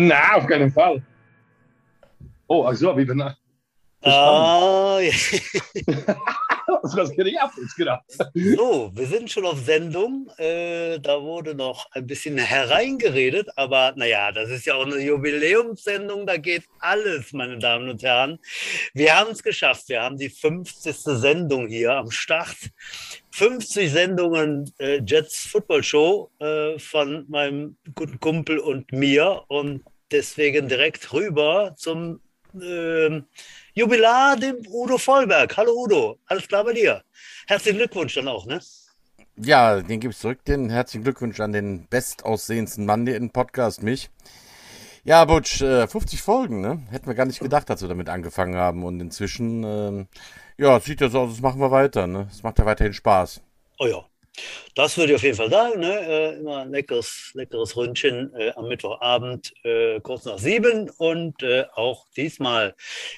Na, auf keinen Fall. Oh, ach so, wie bin ich? Ah, ja. Was geht ab jetzt gedacht? so, wir sind schon auf Sendung. Äh, da wurde noch ein bisschen hereingeredet, aber naja, das ist ja auch eine Jubiläumssendung, da geht alles, meine Damen und Herren. Wir haben es geschafft. Wir haben die 50. Sendung hier am Start. 50 Sendungen äh, Jets Football Show äh, von meinem guten Kumpel und mir und deswegen direkt rüber zum ähm, Jubilar, dem Udo Vollberg. Hallo Udo, alles klar bei dir? Herzlichen Glückwunsch dann auch, ne? Ja, den gebe ich zurück. Den herzlichen Glückwunsch an den bestaussehendsten Mann hier im Podcast, mich. Ja, Butch, äh, 50 Folgen, ne? Hätten wir gar nicht gedacht, als wir damit angefangen haben. Und inzwischen, ähm, ja, sieht ja so aus, das machen wir weiter, ne? Es macht ja weiterhin Spaß. Oh ja, das würde ich auf jeden Fall sagen. Ne? Äh, immer ein leckeres, leckeres Ründchen äh, am Mittwochabend, äh, kurz nach sieben. Und äh, auch diesmal,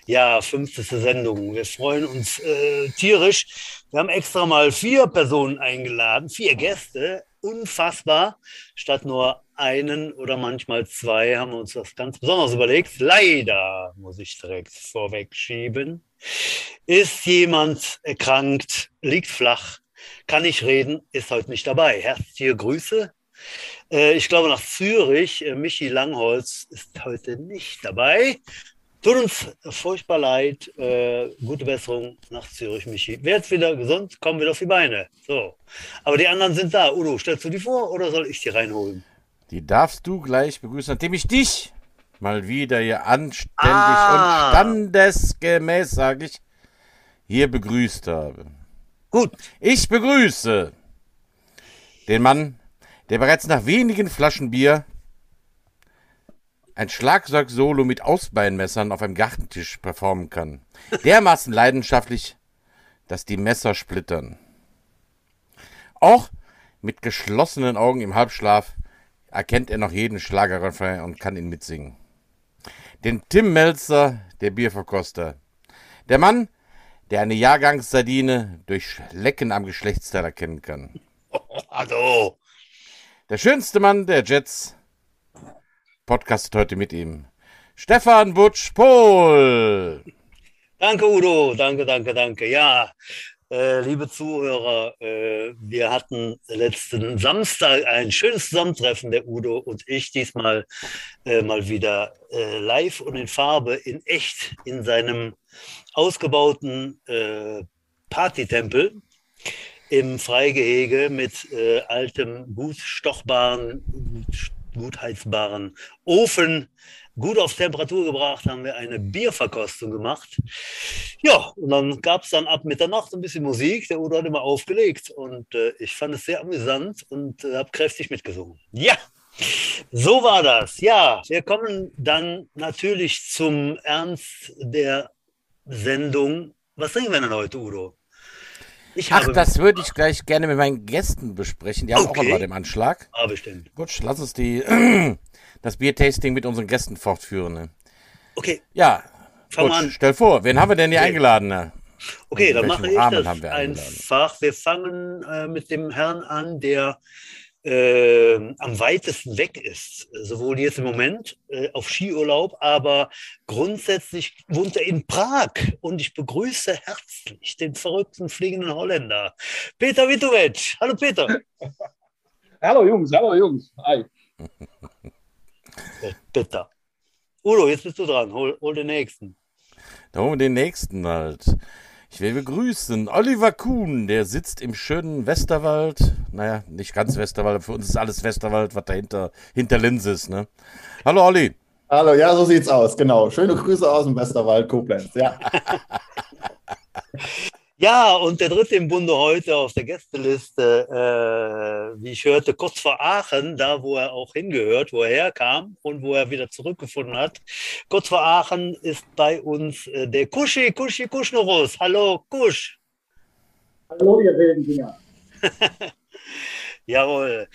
ja, 50. Sendung. Wir freuen uns äh, tierisch. Wir haben extra mal vier Personen eingeladen, vier Gäste. Unfassbar. Statt nur einen oder manchmal zwei haben wir uns was ganz Besonderes überlegt. Leider, muss ich direkt vorwegschieben, ist jemand erkrankt, liegt flach kann ich reden, ist heute nicht dabei. Herzliche Grüße. Äh, ich glaube nach Zürich. Äh, Michi Langholz ist heute nicht dabei. Tut uns furchtbar leid. Äh, gute Besserung nach Zürich, Michi. Wer jetzt wieder gesund, kommen wieder auf die Beine. So. Aber die anderen sind da. Udo, stellst du die vor oder soll ich die reinholen? Die darfst du gleich begrüßen, nachdem ich dich mal wieder hier anständig ah. und standesgemäß, sage ich, hier begrüßt habe. Gut, ich begrüße den Mann, der bereits nach wenigen Flaschen Bier ein Schlagzeug-Solo mit Ausbeinmessern auf einem Gartentisch performen kann. Dermaßen leidenschaftlich, dass die Messer splittern. Auch mit geschlossenen Augen im Halbschlaf erkennt er noch jeden Schlagerrefrain und kann ihn mitsingen. Den Tim Melzer, der Bierverkoster. Der Mann, der eine Jahrgangssardine durch Lecken am Geschlechtsteil erkennen kann. hallo. Der schönste Mann der Jets podcastet heute mit ihm. Stefan Butsch-Pohl. Danke, Udo. Danke, danke, danke. Ja, liebe Zuhörer, äh, wir hatten letzten Samstag ein schönes Zusammentreffen, der Udo und ich, diesmal äh, mal wieder äh, live und in Farbe, in echt, in seinem ausgebauten äh, Partytempel im Freigehege mit äh, altem, gut stochbaren, gut heizbaren Ofen gut auf Temperatur gebracht, haben wir eine Bierverkostung gemacht. Ja, und dann gab es dann ab Mitternacht ein bisschen Musik. Der Udo hat immer aufgelegt und äh, ich fand es sehr amüsant und äh, habe kräftig mitgesungen. Ja, so war das. Ja, wir kommen dann natürlich zum Ernst der Sendung. Was trinken wir denn heute, Udo? Ich Ach, das würde ich gleich gerne mit meinen Gästen besprechen. Die haben okay. auch immer den Anschlag. Ah, bestimmt. Gut, lass uns die das Biertasting mit unseren Gästen fortführen. Ne? Okay. Ja. Fang gut, an. Stell vor, wen haben wir denn hier okay. eingeladen? Ne? Okay, dann mache ich Rahmen das wir einfach. Wir fangen äh, mit dem Herrn an, der äh, am weitesten weg ist. Sowohl jetzt im Moment äh, auf Skiurlaub, aber grundsätzlich wohnt er in Prag. Und ich begrüße herzlich den verrückten fliegenden Holländer, Peter Witovic. Hallo Peter. hallo Jungs, hallo Jungs. Hi. Bitte. Udo, jetzt bist du dran. Hol, hol den nächsten. Da holen wir den nächsten halt. Ich will begrüßen Oliver Kuhn, der sitzt im schönen Westerwald. Naja, nicht ganz Westerwald, aber für uns ist alles Westerwald, was dahinter hinter Linz ist. Ne? Hallo Olli. Hallo, ja, so sieht's aus, genau. Schöne Grüße aus dem Westerwald, Koblenz, ja. Ja, und der dritte im Bunde heute auf der Gästeliste, äh, wie ich hörte, kurz vor Aachen, da wo er auch hingehört, wo er herkam und wo er wieder zurückgefunden hat. Kurz vor Aachen ist bei uns äh, der Kuschi, Kuschi Kuschnorus. Hallo, Kusch. Hallo, ihr wilden Dinger. Jawohl.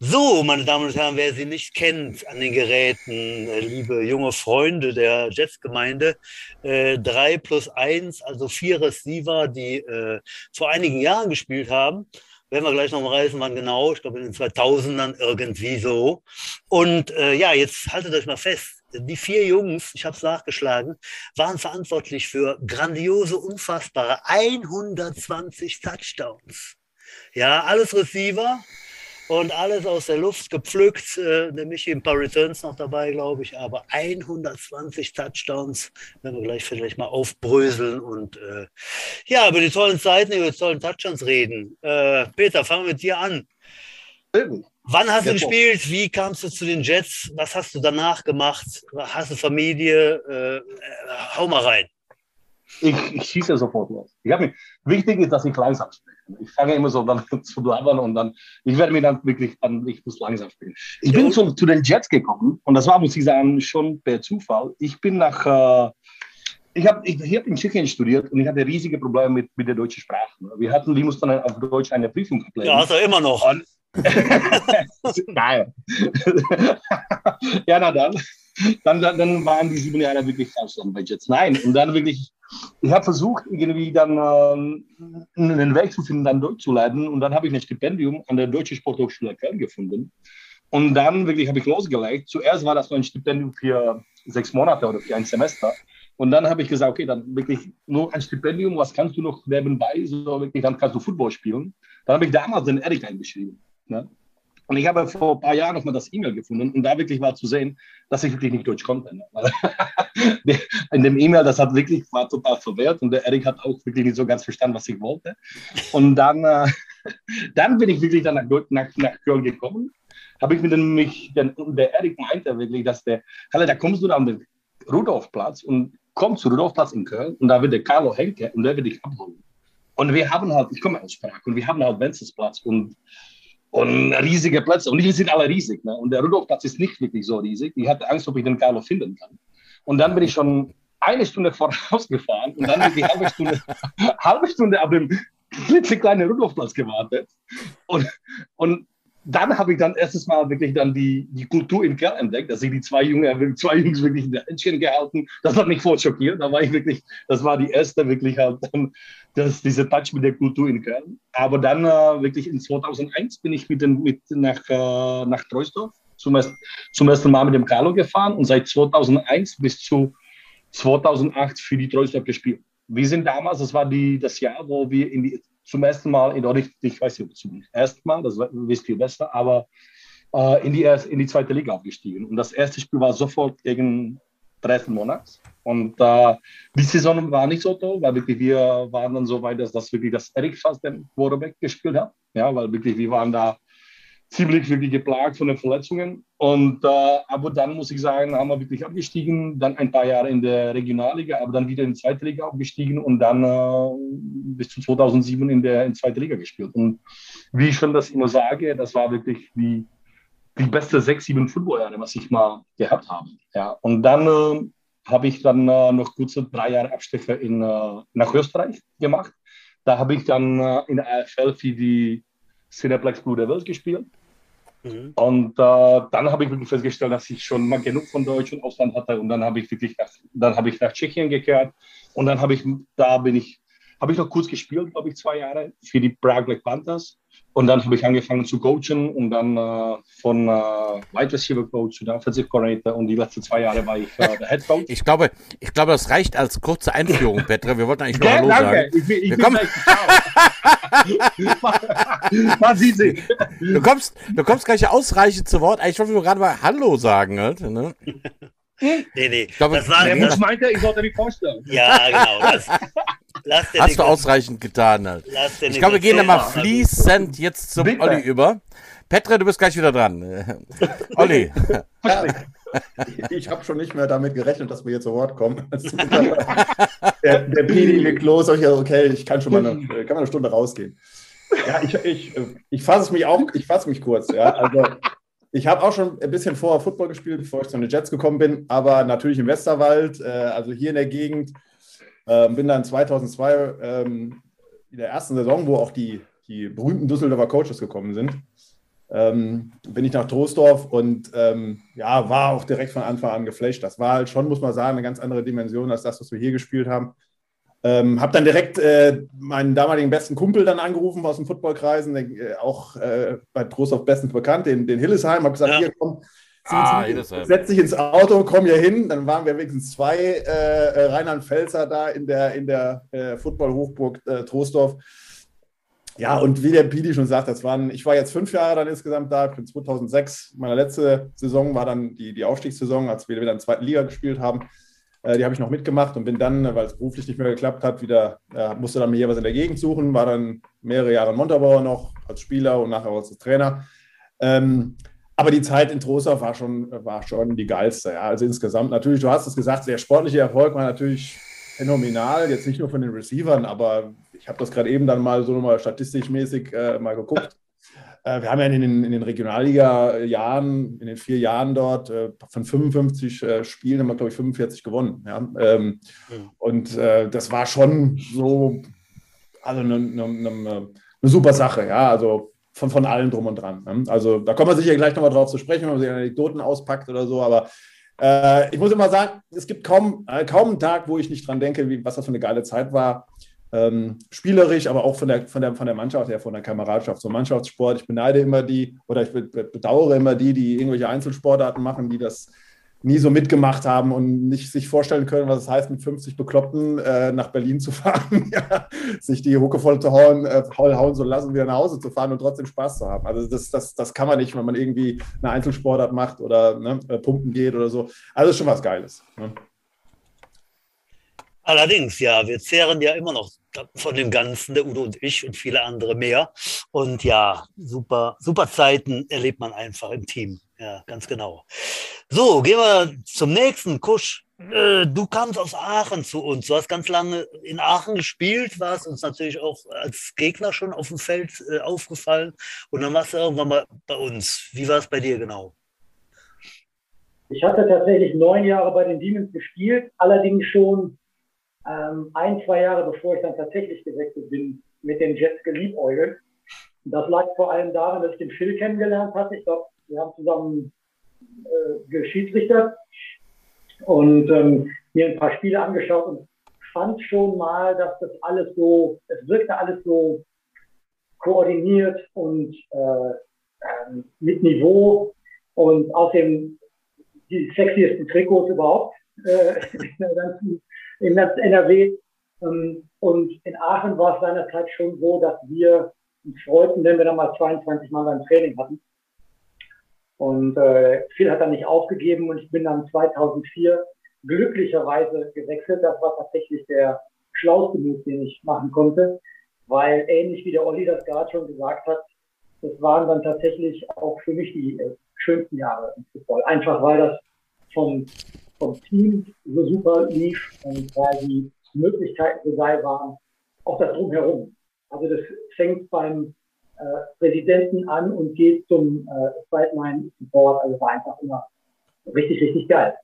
So, meine Damen und Herren, wer sie nicht kennt an den Geräten, äh, liebe junge Freunde der Jets-Gemeinde, äh, drei plus eins, also vier Receiver, die äh, vor einigen Jahren gespielt haben, werden wir gleich noch mal reisen, wann genau. Ich glaube in den 2000ern irgendwie so. Und äh, ja, jetzt haltet euch mal fest. Die vier Jungs, ich habe es nachgeschlagen, waren verantwortlich für grandiose, unfassbare 120 Touchdowns. Ja, alles Receiver, und alles aus der Luft gepflückt. Äh, nämlich ein paar Returns noch dabei, glaube ich. Aber 120 Touchdowns werden wir gleich vielleicht mal aufbröseln und äh, ja, über die tollen Zeiten, über die tollen Touchdowns reden. Äh, Peter, fangen wir mit dir an. Wann hast du gespielt? Wie kamst du zu den Jets? Was hast du danach gemacht? Hast du Familie? Äh, äh hau mal rein. Ich, ich schieße sofort los. Ich mich, wichtig ist, dass ich langsam spreche. Ich fange immer so dann zu blabbern und dann, ich werde mir dann wirklich, dann, ich muss langsam spielen. Ich bin zu, zu den Jets gekommen und das war, muss ich sagen, schon per Zufall. Ich bin nach, äh, ich habe ich, ich hab in Tschechien studiert und ich hatte riesige Probleme mit, mit der deutschen Sprache. Wir hatten, wir mussten auf Deutsch eine Prüfung ablegen. Ja, du immer noch. Und, Geil. ja, na dann. Dann, dann, dann waren die sieben Jahre wirklich Ausland bei Jets. Nein, und dann wirklich ich habe versucht, irgendwie dann äh, einen Weg zu finden, dann durchzuleiten. Und dann habe ich ein Stipendium an der Deutschen Sporthochschule Köln gefunden. Und dann wirklich habe ich losgelegt. Zuerst war das nur ein Stipendium für sechs Monate oder für ein Semester. Und dann habe ich gesagt, okay, dann wirklich nur ein Stipendium, was kannst du noch nebenbei? So wirklich, dann kannst du Football spielen. Dann habe ich damals den Erik eingeschrieben. Ne? Und ich habe vor ein paar Jahren noch mal das E-Mail gefunden und da wirklich war zu sehen, dass ich wirklich nicht Deutsch konnte. Ne? In dem E-Mail, das hat wirklich, war total verwehrt und der Erik hat auch wirklich nicht so ganz verstanden, was ich wollte. Und dann, äh, dann bin ich wirklich dann nach, nach, nach Köln gekommen. Habe ich mit dem, mich, der, der Erik meinte wirklich, dass der, Halle, da kommst du dann an den Rudolfplatz und kommst zu Rudolfplatz in Köln und da wird der Carlo Henke und der wird dich abholen. Und wir haben halt, ich komme aus Prag und wir haben halt Wenzelsplatz und und riesige Plätze. Und die sind alle riesig. Ne? Und der Rudolfplatz ist nicht wirklich so riesig. Ich hatte Angst, ob ich den Carlo finden kann. Und dann bin ich schon eine Stunde vorausgefahren und dann bin ich halbe Stunde, halbe Stunde auf dem klitzekleinen Rudolfplatz gewartet. Und, und dann habe ich dann erstes Mal wirklich dann die, die Kultur in Kern entdeckt, dass ich die zwei Junge, zwei Jungs wirklich in der Händchen gehalten. Das hat mich voll schockiert. Da war ich wirklich, das war die erste wirklich halt, das, diese Touch mit der Kultur in Kern. Aber dann äh, wirklich in 2001 bin ich mit, den, mit nach, äh, nach Treusdorf zum, zum ersten Mal mit dem Carlo gefahren und seit 2001 bis zu 2008 für die Treusdorf gespielt. Wir sind damals, das war die, das Jahr, wo wir die zum ersten Mal, in, ich, ich weiß nicht, zum ersten Mal, das wisst ihr besser, aber äh, in, die, in die zweite Liga aufgestiegen. Und das erste Spiel war sofort gegen Dresden Monarchs. Und äh, die Saison war nicht so toll, weil wirklich wir waren dann so weit, dass das wirklich das Erik fast den Quarterback gespielt hat. Ja, weil wirklich wir waren da ziemlich wirklich geplagt von den Verletzungen. Und, äh, aber dann muss ich sagen, haben wir wirklich abgestiegen, dann ein paar Jahre in der Regionalliga, aber dann wieder in die zweite Liga abgestiegen und dann äh, bis zu 2007 in der in zweite Liga gespielt. Und wie ich schon das immer sage, das war wirklich die, die beste sechs, sieben Footballjahre, was ich mal gehabt habe. Ja. Und dann äh, habe ich dann äh, noch kurze drei Jahre Abstecher in, äh, nach Österreich gemacht. Da habe ich dann äh, in der AFL für die Cineplex Blue Devils gespielt. Mhm. Und äh, dann habe ich wirklich festgestellt, dass ich schon mal genug von Deutsch und Ausland hatte. Und dann habe ich wirklich nach, dann habe ich nach Tschechien gekehrt. Und dann habe ich, da bin ich, habe ich noch kurz gespielt, glaube ich, zwei Jahre für die Prague Black Panthers. Und dann habe ich angefangen zu coachen und dann äh, von äh, Wide Receiver Coach zu Offensive Coordinator und die letzten zwei Jahre war ich äh, der Head Coach. Ich glaube, ich glaube, das reicht als kurze Einführung, Petra. Wir wollten eigentlich noch ja, Hallo danke. sagen. Ich, ich, Wir kommen. Man sieht sich. Du kommst, du kommst gleich ausreichend zu Wort. Ich wollte nur gerade mal Hallo sagen. Halt, ne? Nee, nee. Ich glaube, das war, der Mensch meinte, ich sollte mich vorstellen. Ja, genau. Das, Hast du ausreichend getan. Halt. Ich glaube, wir gehen da mal fließend jetzt zum Bitte. Olli über. Petre, du bist gleich wieder dran. Olli. Ich habe schon nicht mehr damit gerechnet, dass wir hier zu Wort kommen. der, der Pedi legt los, okay, ich kann schon mal eine, kann mal eine Stunde rausgehen. Ja, ich, ich, ich fasse mich auch, ich fasse mich kurz. Ja, also ich habe auch schon ein bisschen vorher Football gespielt, bevor ich zu den Jets gekommen bin, aber natürlich im Westerwald, äh, also hier in der Gegend. Äh, bin dann 2002 ähm, in der ersten Saison, wo auch die, die berühmten Düsseldorfer Coaches gekommen sind, ähm, bin ich nach Troisdorf und ähm, ja, war auch direkt von Anfang an geflasht. Das war halt schon, muss man sagen, eine ganz andere Dimension als das, was wir hier gespielt haben. Ähm, habe dann direkt äh, meinen damaligen besten Kumpel dann angerufen aus dem Footballkreisen, äh, auch äh, bei Trostorf bestens bekannt, den, den Hillesheim, habe gesagt, ja. hier komm, ah, setz dich ins Auto, komm hier hin. Dann waren wir wenigstens zwei äh, äh Rheinland-Pfälzer da in der, in der äh, Football-Hochburg äh, Trostorf. Ja, und wie der Pidi schon sagt, das waren, ich war jetzt fünf Jahre dann insgesamt da, ich bin 2006, meine letzte Saison war dann die, die Aufstiegssaison, als wir wieder in der zweiten Liga gespielt haben. Äh, die habe ich noch mitgemacht und bin dann, weil es beruflich nicht mehr geklappt hat, wieder, äh, musste dann mir was in der Gegend suchen, war dann mehrere Jahre in Montabaur noch als Spieler und nachher als Trainer. Ähm, aber die Zeit in Trostorf war schon, war schon die geilste. Ja. Also insgesamt natürlich, du hast es gesagt, der sportliche Erfolg war natürlich phänomenal, jetzt nicht nur von den Receivern, aber ich habe das gerade eben dann mal so nochmal statistisch mäßig äh, mal geguckt. Äh, wir haben ja in den, in den Regionalliga-Jahren, in den vier Jahren dort, äh, von 55 äh, Spielen haben wir, glaube ich, 45 gewonnen. Ja? Ähm, mhm. Und das war schon so, also eine, eine, eine, super Sache, ja, also von, von allen drum und dran. Ne? Also da kommen wir sicher gleich nochmal drauf zu sprechen, wenn man sich Anekdoten auspackt oder so, aber ich muss immer sagen, es gibt kaum, kaum einen Tag, wo ich nicht dran denke, wie, was das für eine geile Zeit war ähm, spielerisch, aber auch von der, von, der, von der Mannschaft her, von der Kameradschaft, so Mannschaftssport. Ich beneide immer die oder ich bedauere immer die, die irgendwelche Einzelsportarten machen, die das nie so mitgemacht haben und nicht sich vorstellen können, was es heißt, mit 50 Bekloppten äh, nach Berlin zu fahren, ja, sich die Hucke voll zu hauen, äh, hauen zu lassen, wieder nach Hause zu fahren und trotzdem Spaß zu haben. Also das, das, das kann man nicht, wenn man irgendwie eine Einzelsportart macht oder ne, äh, pumpen geht oder so. Also ist schon was Geiles. Ne? Allerdings, ja, wir zehren ja immer noch von dem Ganzen, der Udo und ich und viele andere mehr. Und ja, super, super Zeiten erlebt man einfach im Team. Ja, ganz genau. So, gehen wir zum nächsten. Kusch, äh, du kamst aus Aachen zu uns. Du hast ganz lange in Aachen gespielt, warst uns natürlich auch als Gegner schon auf dem Feld äh, aufgefallen. Und dann warst du irgendwann mal bei uns. Wie war es bei dir genau? Ich hatte tatsächlich neun Jahre bei den Demons gespielt, allerdings schon ähm, ein, zwei Jahre bevor ich dann tatsächlich gewechselt bin, mit den Jets geliebäugelt. Das lag vor allem daran, dass ich den Phil kennengelernt hatte. Ich glaube, wir haben zusammen äh, geschiedsrichtert und ähm, mir ein paar Spiele angeschaut und fand schon mal, dass das alles so, es wirkte alles so koordiniert und äh, äh, mit Niveau und außerdem die sexiesten Trikots überhaupt äh, in der ganzen in NRW. Ähm, und in Aachen war es seinerzeit schon so, dass wir uns freuten, wenn wir dann mal 22 Mal beim Training hatten. Und äh, Phil hat dann nicht aufgegeben und ich bin dann 2004 glücklicherweise gewechselt. Das war tatsächlich der schlauste Move, den ich machen konnte, weil ähnlich wie der Olli das gerade schon gesagt hat, das waren dann tatsächlich auch für mich die äh, schönsten Jahre im Fußball. Einfach weil das vom vom Team so super lief und quasi Möglichkeiten so geil waren, auch das drumherum. Also das fängt beim äh, Präsidenten an und geht zum äh, zweiten Line Support. Also war einfach immer richtig, richtig geil.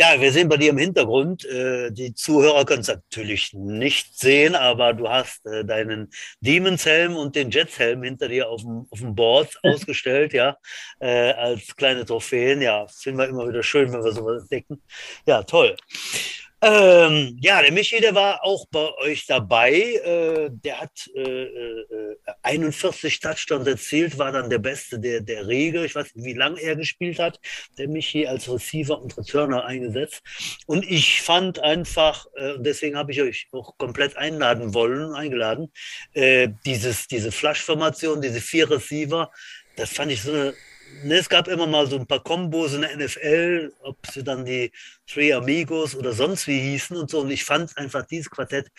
Ja, wir sehen bei dir im Hintergrund, äh, die Zuhörer können es natürlich nicht sehen, aber du hast äh, deinen Demons-Helm und den Jets-Helm hinter dir auf dem, auf dem Board ausgestellt, ja, äh, als kleine Trophäen. Ja, finden wir immer wieder schön, wenn wir sowas entdecken. Ja, toll. Ähm, ja, der Michi, der war auch bei euch dabei. Äh, der hat äh, äh, 41 Touchdowns erzielt, war dann der Beste der, der Regel. Ich weiß nicht, wie lange er gespielt hat. Der Michi als Receiver und Returner eingesetzt. Und ich fand einfach, äh, deswegen habe ich euch auch komplett einladen wollen, eingeladen, äh, dieses, diese Flash-Formation, diese vier Receiver, das fand ich so eine ne, es gab immer mal so ein paar Kombos in der NFL, ob sie dann die Three Amigos oder sonst wie hießen und so. Und ich fand einfach dieses Quartett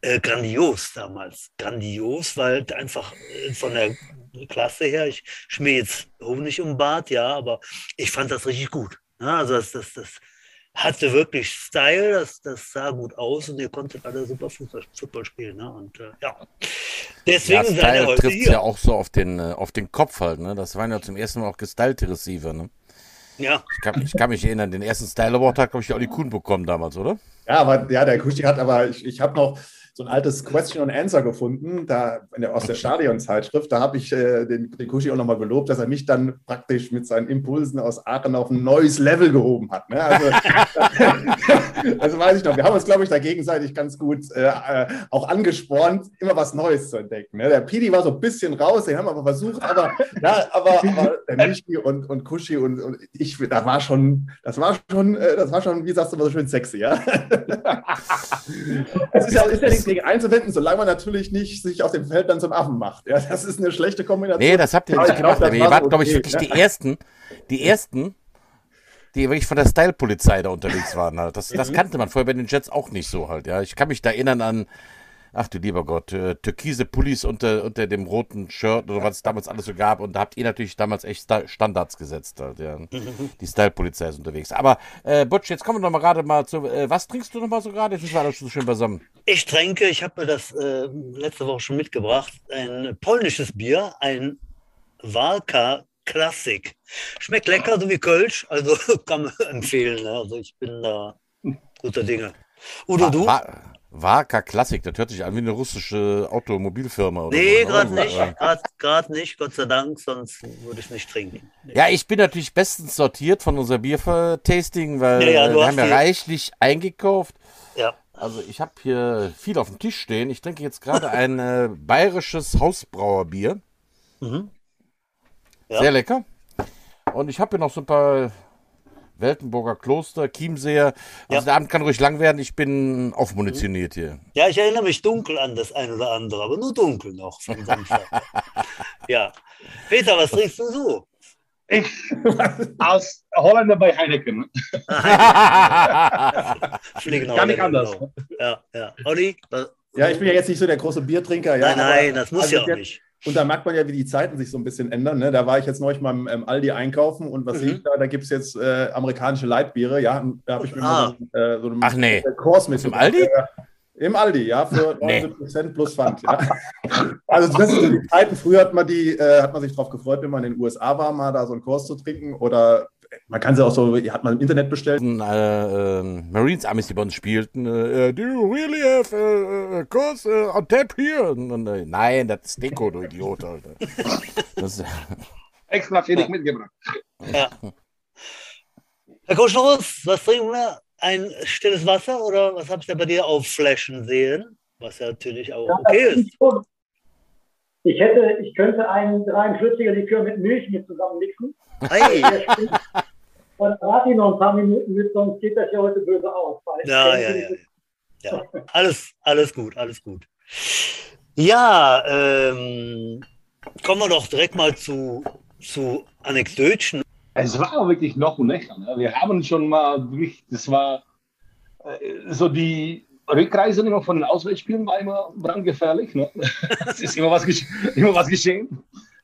äh, grandios damals. Grandios, weil einfach äh, von der Klasse her, ich schmier jetzt Honig um Bart, ja, aber ich fand das richtig gut. Ja, also das, das, das hatte wirklich Style, das, das sah gut aus und ihr konntet alle super Fußball, Football spielen. Ne? Und äh, ja, deswegen ja, Style heute trifft ja auch so auf den, äh, auf den Kopf halt. Ne? Das waren ja zum ersten Mal auch gestylte Receiver. Ne? Ja. Ich kann, ich kann mich erinnern, den ersten Style Award hat, glaube ich, Olli Kuhn bekommen damals, oder? Ja, aber ja, der Kuschig hat aber, ich, ich habe noch, so ein altes Question and Answer gefunden, da der, aus der Stadionzeitschrift. Da habe ich äh, den, den Kuschi auch nochmal gelobt, dass er mich dann praktisch mit seinen Impulsen aus Aachen auf ein neues Level gehoben hat. Ne? Also, also weiß ich noch. Wir haben uns, glaube ich, da gegenseitig ganz gut äh, äh, auch angespornt, immer was Neues zu entdecken. Ne? Der Pidi war so ein bisschen raus, den haben wir aber versucht, aber, ja, aber, aber der Michi und, und Kuschi und, und ich, da war schon, das war schon, äh, das war schon, wie sagst du immer so schön sexy, ja. es ist ja, ist ja nichts gegen einzuwenden, solange man natürlich nicht sich auf dem Feld dann zum Affen macht. Ja, das ist eine schlechte Kombination. Nee, das habt ihr nicht gemacht. Glaub, ihr wart, glaube ich, wirklich die ersten, die ersten, die wirklich von der Style-Polizei da unterwegs waren. Halt. Das, das mhm. kannte man vorher bei den Jets auch nicht so halt. Ja, ich kann mich da erinnern an ach du lieber Gott, äh, türkise Pullis unter, unter dem roten Shirt oder was es damals alles so gab. Und da habt ihr natürlich damals echt Standards gesetzt. Halt, ja. Die Style-Polizei ist unterwegs. Aber äh, Butch, jetzt kommen wir noch mal gerade mal zu. Äh, was trinkst du noch mal so gerade? Jetzt sind wir alles so schön beisammen. Ich trinke, ich habe mir das äh, letzte Woche schon mitgebracht, ein polnisches Bier, ein Walka Klassik. Schmeckt lecker, so wie Kölsch, also kann man empfehlen. Ne? Also ich bin da guter Dinge. Oder du? Waka Klassik, das hört sich an wie eine russische Automobilfirma. Oder nee, so, gerade nicht. Gerade nicht, Gott sei Dank, sonst würde ich nicht trinken. Nee. Ja, ich bin natürlich bestens sortiert von unser Biertasting, weil ja, ja, wir haben ja reichlich eingekauft. Ja. Also ich habe hier viel auf dem Tisch stehen. Ich trinke jetzt gerade ein äh, bayerisches Hausbrauerbier. Mhm. Ja. Sehr lecker. Und ich habe hier noch so ein paar Weltenburger Kloster, Chiemseer. Also ja. der Abend kann ruhig lang werden. Ich bin aufmunitioniert hier. Ja, ich erinnere mich dunkel an das ein oder andere, aber nur dunkel noch vom Samstag. ja. Peter, was trinkst du so? Ich aus Holländer bei Heineken. Heineken. Kann nicht anders. Ja, ja. Olli? Ja, ich bin ja jetzt nicht so der große Biertrinker. Ja, nein, nein, das muss also ja auch jetzt, nicht. Und da merkt man ja, wie die Zeiten sich so ein bisschen ändern. Ne? Da war ich jetzt neulich mal im, im Aldi einkaufen und was mhm. sehe ich da? Da gibt es jetzt äh, amerikanische Leitbiere. Ja, da habe ich mir ah. mal äh, so einen Ach, nee. Kurs mit. Im Aldi? Äh, Im Aldi, ja, für 90 nee. plus Pfand. Ja. Also das sind die Zeiten. Früher hat man die, äh, hat man sich darauf gefreut, wenn man in den USA war, mal da so einen Kurs zu trinken oder man kann sie auch so, hat man im Internet bestellt. Äh, äh, Marines Amis, die bei uns spielten, äh, do you really have a, a course uh, on tap here? Und, äh, nein, das ist Deko, du Idiot, Alter. Das, Extra für dich mitgebracht. Ja. Herr Koschnorus, was trinken wir? Ein stilles Wasser oder was habe ich da bei dir aufflashen sehen? Was ja natürlich auch ja, okay ist. Ich hätte, ich könnte einen 43er Likör mit Milch mit zusammenmixen. Hey. Und warte noch ein paar Minuten mit, sonst geht das ja heute böse aus. Ja, ja, ja, ja. Alles, alles gut, alles gut. Ja, ähm, kommen wir doch direkt mal zu, zu Anekdötchen. Es war wirklich noch und nöcher. Ne? Wir haben schon mal, das war äh, so die Rückreise immer von den Auswärtsspielen war immer brandgefährlich. Ne? es ist immer was, immer was geschehen.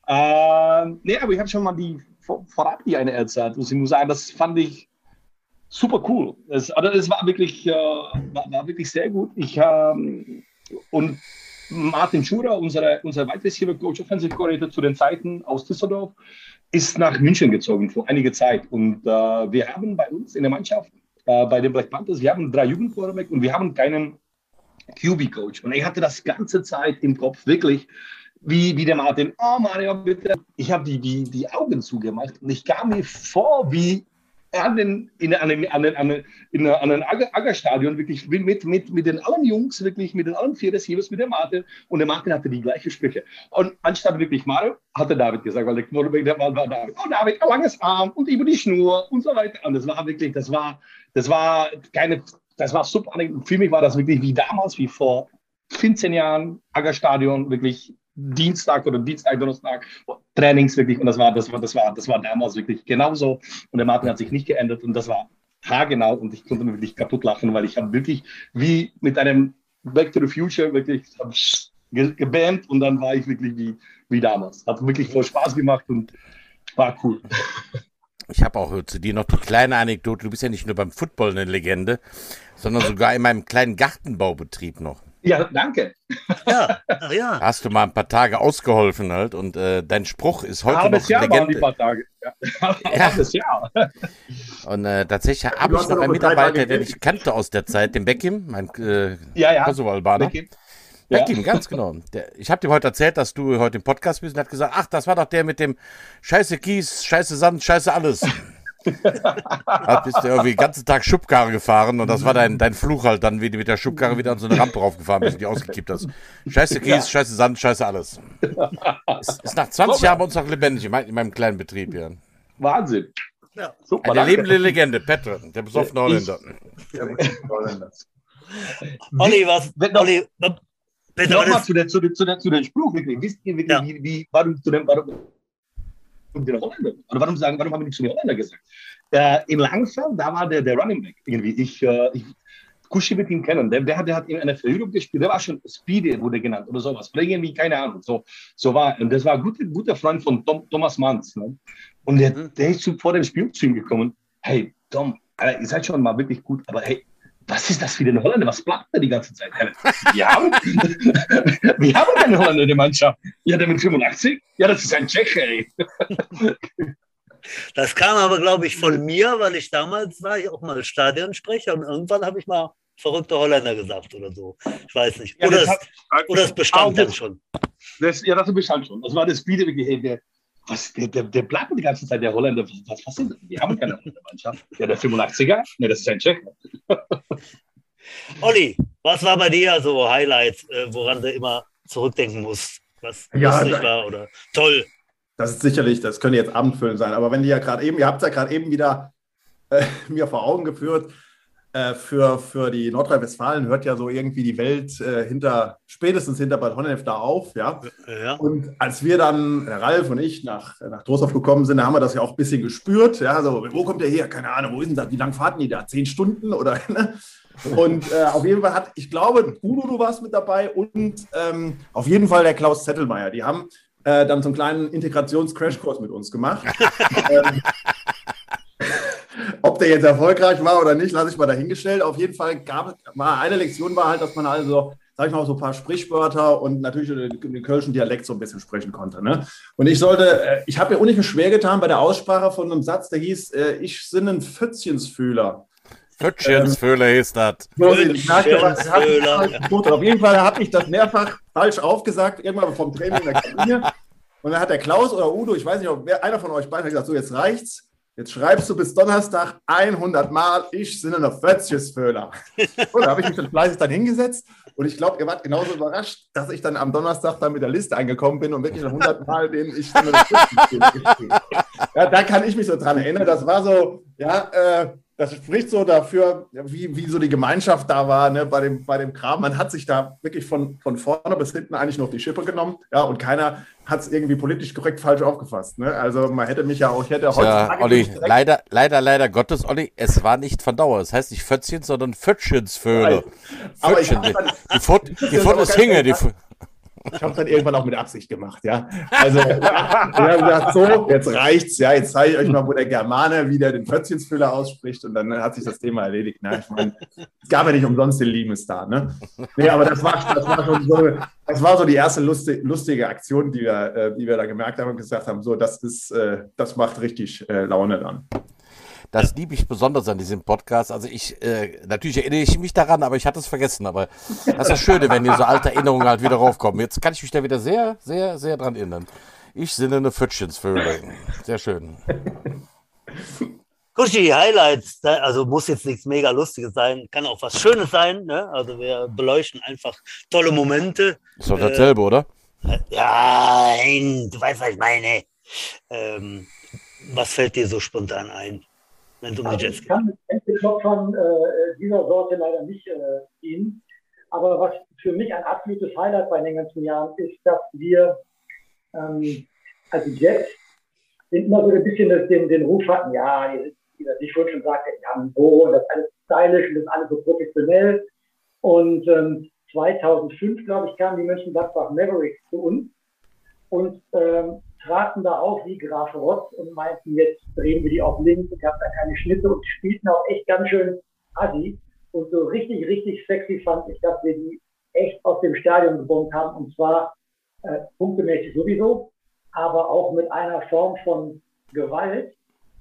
Ähm, nee, aber ich habe schon mal die vorab die eine erzählt. Und ich muss sagen, das fand ich super cool. Es, also es war wirklich, äh, war, war, wirklich sehr gut. Ich, ähm, und Martin Schurer, unser, unser Wide Receiver Coach, Offensive Coordinator zu den Zeiten aus Düsseldorf, ist nach München gezogen vor einiger Zeit. Und äh, wir haben bei uns in der Mannschaft, äh, bei den Black Panthers, wir haben drei Jugendquarterback und wir haben keinen QB-Coach. Und ich hatte das ganze Zeit im Kopf wirklich, wie, wie der Martin, oh Mario, bitte. Ich habe die, die, die Augen zugemacht und ich kam mir vor, wie an den, in, an den, an den, an den, in, an den Aggerstadion wirklich mit, mit, mit den allen Jungs, wirklich mit den allen vier Receivers, mit dem Martin. Und der Martin hatte die gleiche Sprüche. Und anstatt wirklich Mario, hatte David gesagt, weil der Quarterback, der war, war David. Oh, David, ein langes Arm und über die Schnur und so weiter. Und das war wirklich, das war, das war keine, das war super. Für mich war das wirklich wie damals, wie vor 15 Jahren, Aggerstadion, wirklich Dienstag oder Dienstag, Donnerstag Trainings wirklich und das war, das war, das war, das war damals wirklich genauso und der Martin hat sich nicht geändert und das war haargenau und ich konnte mir wirklich kaputt lachen, weil ich habe wirklich wie mit einem Back to the Future wirklich gebammt und dann war ich wirklich wie, wie damals. Hat wirklich voll Spaß gemacht und war cool. Ich habe auch zu dir noch die kleine Anekdote. Du bist ja nicht nur beim Football eine Legende, sondern sogar in meinem kleinen Gartenbaubetrieb noch. Ja, danke. Ja, ja. Hast du mal ein paar Tage ausgeholfen halt und äh, dein Spruch ist heute Halbes noch Jahr Legende. Waren die paar Tage. Ja. Halbes Jahr. Und äh, tatsächlich habe ich noch einen Mitarbeiter, den ich kannte aus der Zeit, den Beckim, mein äh, ja, ja. Kosovo-Albaner. Beckham, ja. ganz genau. Der, ich habe dem heute erzählt, dass du heute im Podcast bist und hat gesagt, ach, das war doch der mit dem Scheiße Kies, Scheiße Sand, Scheiße alles. Hat bist du irgendwie den ganzen Tag Schubkarre gefahren und das war dein, dein Fluch halt dann, wie du mit der Schubkarre wieder an so eine Rampe raufgefahren bist und die ausgekippt hast. Scheiße Kies, ja. Scheiße Sand, Scheiße alles. Ist, ist nach 20 Jahren bei uns noch lebendig in meinem kleinen Betrieb hier. Wahnsinn. Ja. Super, Eine lebende Legende, Petter, der besoffene Holländer. Olli, was? Olli, Peter, Nochmal zu, der, zu, der, zu, der, zu dem Spruch, wirklich. Wisst ihr wirklich, ja. wie, wie, warum zu dem, warum, den Holländer? Oder warum sagen, warum haben wir nicht zu den Holländer gesagt? Äh, in Langfeld, da war der, der Running Back irgendwie. Ich, äh, ich Kuschi mit ihm kennen. Der, der, der hat in einer Verhörung gespielt. Der war schon Speedy, wurde genannt oder sowas. Oder irgendwie, keine Ahnung. So, so war. Und das war ein guter, guter Freund von Tom, Thomas Manns. Ne? Und der, mhm. der ist vor dem Spiel zu ihm gekommen. Hey, Tom, ihr seid schon mal wirklich gut, aber hey, was ist das für ein Holländer? Was bleibt da die ganze Zeit? Wir haben, wir haben einen Holländer in der Mannschaft. Ja, der mit 85? Ja, das ist ein Tscheche. Das kam aber, glaube ich, von mir, weil ich damals war ich auch mal Stadionsprecher und irgendwann habe ich mal verrückte Holländer gesagt oder so. Ich weiß nicht. Oder, ja, das, hat, oder es bestand dann schon. Das, ja, das bestand schon. Das war das Video, der, was, der, der, der bleibt die ganze Zeit, der Holländer. Was, was sind das? Die haben keine Holländer-Mannschaft. Ja, der 85er? Ne, das ist ein Check. Olli, was war bei dir so Highlight, äh, woran du immer zurückdenken musst? Was ja, lustig war oder toll? Das ist sicherlich, das könnte jetzt abendfüllend sein, aber wenn die ja gerade eben, ihr habt es ja gerade eben wieder äh, mir vor Augen geführt, äh, für, für die Nordrhein-Westfalen hört ja so irgendwie die Welt äh, hinter, spätestens hinter Bad Honnef da auf, ja? ja. Und als wir dann, der Ralf und ich, nach, nach Trostorf gekommen sind, da haben wir das ja auch ein bisschen gespürt, ja, so, wo kommt der her? Keine Ahnung, wo ist denn das? Wie lange fahrten die da? Zehn Stunden oder, ne? Und äh, auf jeden Fall hat, ich glaube, Udo, du warst mit dabei und ähm, auf jeden Fall der Klaus Zettelmeier. Die haben äh, dann so einen kleinen Integrations-Crashkurs mit uns gemacht. ähm, ob der jetzt erfolgreich war oder nicht, lasse ich mal dahingestellt. Auf jeden Fall gab war eine Lektion war halt, dass man also, sag ich mal, so ein paar Sprichwörter und natürlich den, den kölschen Dialekt so ein bisschen sprechen konnte. Ne? Und ich sollte, äh, ich habe mir unheimlich schwer getan bei der Aussprache von einem Satz, der hieß, äh, ich bin ein Pfützchensfühler. Pfützchensfühler ähm, ist das. Auf jeden Fall habe ich das mehrfach falsch aufgesagt, irgendwann vom Training in der Kabine. Und dann hat der Klaus oder Udo, ich weiß nicht, ob wer, einer von euch beiden hat gesagt, so jetzt reicht's. Jetzt schreibst du bis Donnerstag 100 Mal, ich sind eine Fötzchesföhler. Und da habe ich mich dann fleißig dann hingesetzt und ich glaube, ihr wart genauso überrascht, dass ich dann am Donnerstag dann mit der Liste eingekommen bin und wirklich 100 Mal den ich sind eine Ja, da kann ich mich so dran erinnern. Das war so, ja, äh, das spricht so dafür, wie, wie so die Gemeinschaft da war ne, bei, dem, bei dem Kram. Man hat sich da wirklich von, von vorne bis hinten eigentlich noch die Schippe genommen. Ja, und keiner hat es irgendwie politisch korrekt falsch aufgefasst. Ne? Also man hätte mich ja auch, ich hätte heute. Ja, Olli, leider, leider, leider Gottes, Olli, es war nicht von Dauer. Es heißt nicht Fötzchen, sondern Fötschensvöhle. Fötchen. Die Furt, die ist Hinge. Die, ich habe es dann irgendwann auch mit Absicht gemacht, ja. Also wir haben gesagt, so, jetzt reicht's, ja, jetzt zeige ich euch mal, wo der Germane wieder den Fötzchensfüller ausspricht und dann hat sich das Thema erledigt. Na, ich meine, es gab ja nicht umsonst den Limes-Star, ne? Nee, aber das war, das war schon so, das war so die erste lustige, lustige Aktion, die wir, äh, die wir da gemerkt haben und gesagt haben, so, das ist, äh, das macht richtig äh, Laune dann. Das liebe ich besonders an diesem Podcast. Also ich, äh, natürlich erinnere ich mich daran, aber ich hatte es vergessen. Aber das ist das Schöne, wenn hier so alte Erinnerungen halt wieder raufkommen. Jetzt kann ich mich da wieder sehr, sehr, sehr dran erinnern. Ich sinne eine Pfütschensvögel. Sehr schön. Kuschi, Highlights, also muss jetzt nichts mega Lustiges sein, kann auch was Schönes sein. Ne? Also wir beleuchten einfach tolle Momente. Ist doch dasselbe, äh, oder? Ja, nein, du weißt, was ich meine. Ähm, was fällt dir so spontan ein? Wenn du also Ich kann mit Endklopfern äh, dieser Sorte leider nicht äh, dienen. Aber was für mich ein absolutes Highlight bei den ganzen Jahren ist, dass wir ähm, also Jets sind immer so ein bisschen das, den, den Ruf hatten, ja, wie das ich vorhin schon sagte, die haben so und das ist alles stylisch und das ist alles so professionell. Und ähm, 2005, glaube ich, kamen die Mönchengladbach Mavericks zu uns. Und ähm, traten da auf wie Graf Rotz und meinten, jetzt drehen wir die auf links, ich habe da keine Schnitte und spielten auch echt ganz schön assi. Und so richtig, richtig sexy fand ich, dass wir die echt aus dem Stadion gebombt haben und zwar äh, punktemäßig sowieso, aber auch mit einer Form von Gewalt,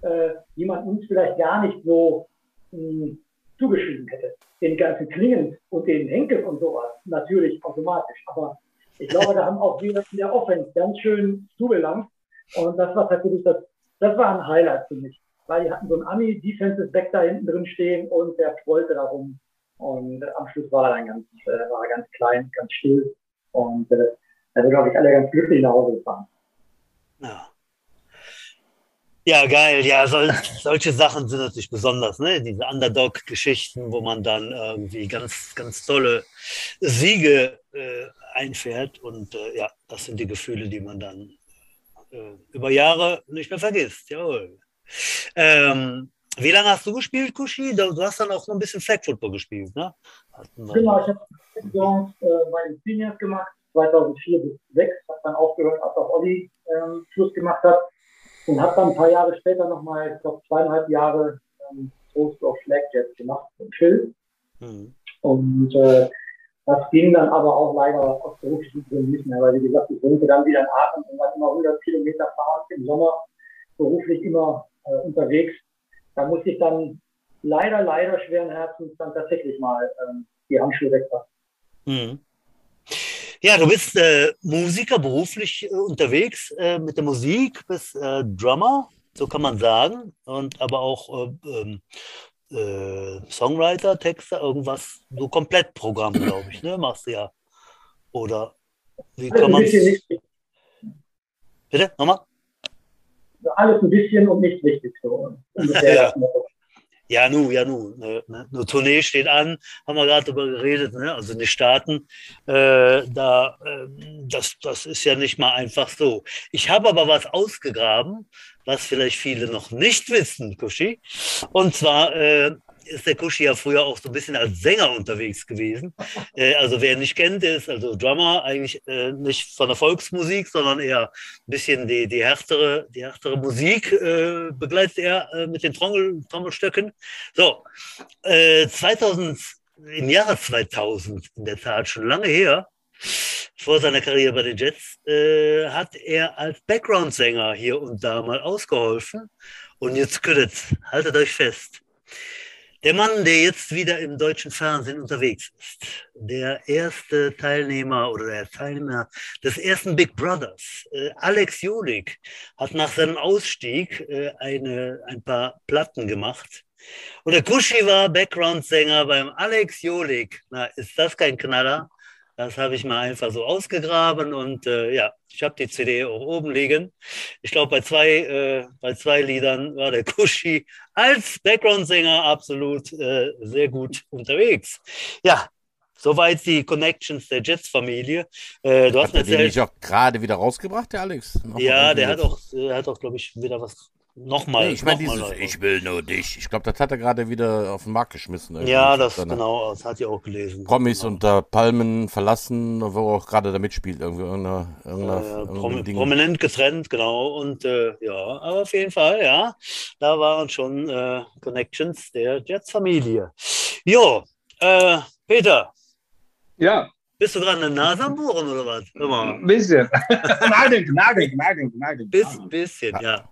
äh, die man uns vielleicht gar nicht so mh, hm, zugeschrieben hätte. Den ganzen Klingen und den Henkel und sowas natürlich automatisch. Aber ich glaube, da haben auch wir in der Offense ganz schön zugelangt. Und das war tatsächlich das, das war ein Highlight für mich. Weil die hatten so einen Ami-Defensive Back da hinten drin stehen und der trollte da rum. Und am Schluss war er dann ganz, äh, war ganz klein, ganz still. Und äh, da sind, glaube ich, alle ganz glücklich nach Hause gefahren. Ja. Ja, geil. Ja, sol solche Sachen sind natürlich besonders, ne? Diese Underdog-Geschichten, wo man dann irgendwie ganz, ganz tolle Siege äh, einfährt. Und äh, ja, das sind die Gefühle, die man dann äh, über Jahre nicht mehr vergisst. Jawohl. Ähm, wie lange hast du gespielt, Kushi? Du, hast dann auch noch ein bisschen Flag Football gespielt, ne? Genau, ich habe Saisons äh, bei den Seniors gemacht, 2004 bis 2006, habe dann aufgehört, als auch Olli ähm, Schluss gemacht hat und habe dann ein paar Jahre später nochmal, ich glaube zweieinhalb Jahre ähm, Toast of Flag Jets gemacht und Phil. Mhm. Und äh, das ging dann aber auch leider aus beruflichen Gründen nicht mehr, weil wie gesagt, ich wohnte dann wieder in Aachen und war immer 100 Kilometer fahren im Sommer, beruflich immer äh, unterwegs. Da musste ich dann leider, leider schweren Herzens dann tatsächlich mal ähm, die Handschuhe wegpacken. Mhm. Ja, du bist äh, Musiker beruflich äh, unterwegs äh, mit der Musik, bist äh, Drummer, so kann man sagen, und aber auch äh, Songwriter, Texter, irgendwas, so komplett Programm, glaube ich, ne? Machst du ja. Oder wie kann man Bitte, nochmal? Alles ein bisschen und nicht wichtig. So. ja. Ja, nu, ja, nu. Ne, ne, Eine Tournee steht an, haben wir gerade darüber geredet, ne? also die Staaten, äh, da, äh, das, das ist ja nicht mal einfach so. Ich habe aber was ausgegraben, was vielleicht viele noch nicht wissen, Kushi. Und zwar äh, ist der Kushi ja früher auch so ein bisschen als Sänger unterwegs gewesen. Äh, also wer ihn nicht kennt, der ist also Drummer, eigentlich äh, nicht von der Volksmusik, sondern eher ein bisschen die, die, härtere, die härtere Musik äh, begleitet er äh, mit den Trommel, Trommelstöcken. So, 2000, äh, im Jahre 2000, in der Tat schon lange her, vor seiner Karriere bei den Jets, äh, hat er als Background-Sänger hier und da mal ausgeholfen. Und jetzt könntet, haltet euch fest, der Mann, der jetzt wieder im deutschen Fernsehen unterwegs ist, der erste Teilnehmer oder der Teilnehmer des ersten Big Brothers, äh, Alex Jolik, hat nach seinem Ausstieg äh, eine, ein paar Platten gemacht. Und der Kushi war Background-Sänger beim Alex Jolik. Na, ist das kein Knaller? Das habe ich mal einfach so ausgegraben und äh, ja, ich habe die CD auch oben liegen. Ich glaube, bei zwei, äh, bei zwei Liedern war der Kushi als Background-Sänger absolut äh, sehr gut unterwegs. Ja, soweit die Connections der Jets-Familie. Äh, du hast hat er den nicht auch gerade wieder rausgebracht, der Alex? Noch ja, der hat auch, der hat auch, glaube ich, wieder was Nochmal. Nee, ich meine, dieses Ich will nur dich. Ich glaube, das hat er gerade wieder auf den Markt geschmissen. Irgendwie. Ja, das genau, das hat ihr auch gelesen. Promis genau. unter Palmen verlassen, wo er auch gerade da mitspielt. Irgendwie irgendeine, irgendeine, äh, prom Ding. Prominent getrennt, genau. Und äh, ja, aber auf jeden Fall, ja. Da waren schon äh, Connections der Jets-Familie. Jo, äh, Peter. Ja. Bist du gerade eine Nase am Bohren oder was? Ein bisschen. Nageln, nageln, nageln, nageln. Bis, bisschen, ja.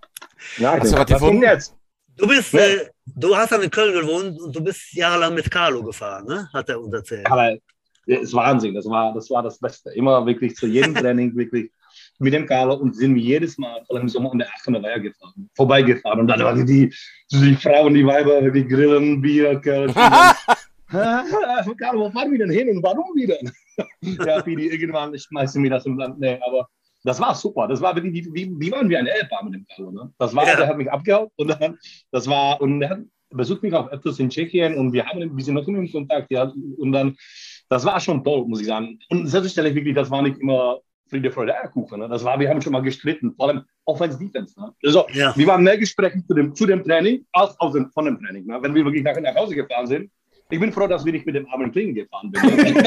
Ja, hast du was gefunden jetzt? Du bist, äh, du hast dann in Köln gewohnt und du bist jahrelang mit Carlo gefahren, ne? Hat er uns erzählt. Aber es ist Wahnsinn, das war, das war das Beste. Immer wirklich zu jedem Training wirklich mit dem Carlo und sind wir jedes Mal, vor allem im Sommer, um der 800 Weiher gefahren, vorbeigefahren. Und dann waren die, die Frauen, die Weiber, die Grillen, Bier, Köln. Carlo, wo fahren wir denn hin und warum wieder? ja, wie die irgendwann schmeißen mir das im Land. Nee, aber das war super. Das war wirklich, wie, wie, wie waren wir ein Ehepaar mit dem Carlo. Ne? Das war, ja. der hat mich abgehauen und dann, das war, und er besucht mich auch öfters in Tschechien und wir haben ein bisschen noch in Kontakt. Ja, und dann, das war schon toll, muss ich sagen. Und selbstverständlich wirklich, das war nicht immer Friede, Freude, Eierkuchen. Ne? Das war, wir haben schon mal gestritten, vor allem Offense, Defense. Ne? Also, ja. wir waren mehr Gespräche zu dem, zu dem Training als aus dem, von dem Training. Ne? Wenn wir wirklich nachher nach Hause gefahren sind, ich bin froh, dass wir nicht mit dem armen Klingen gefahren sind.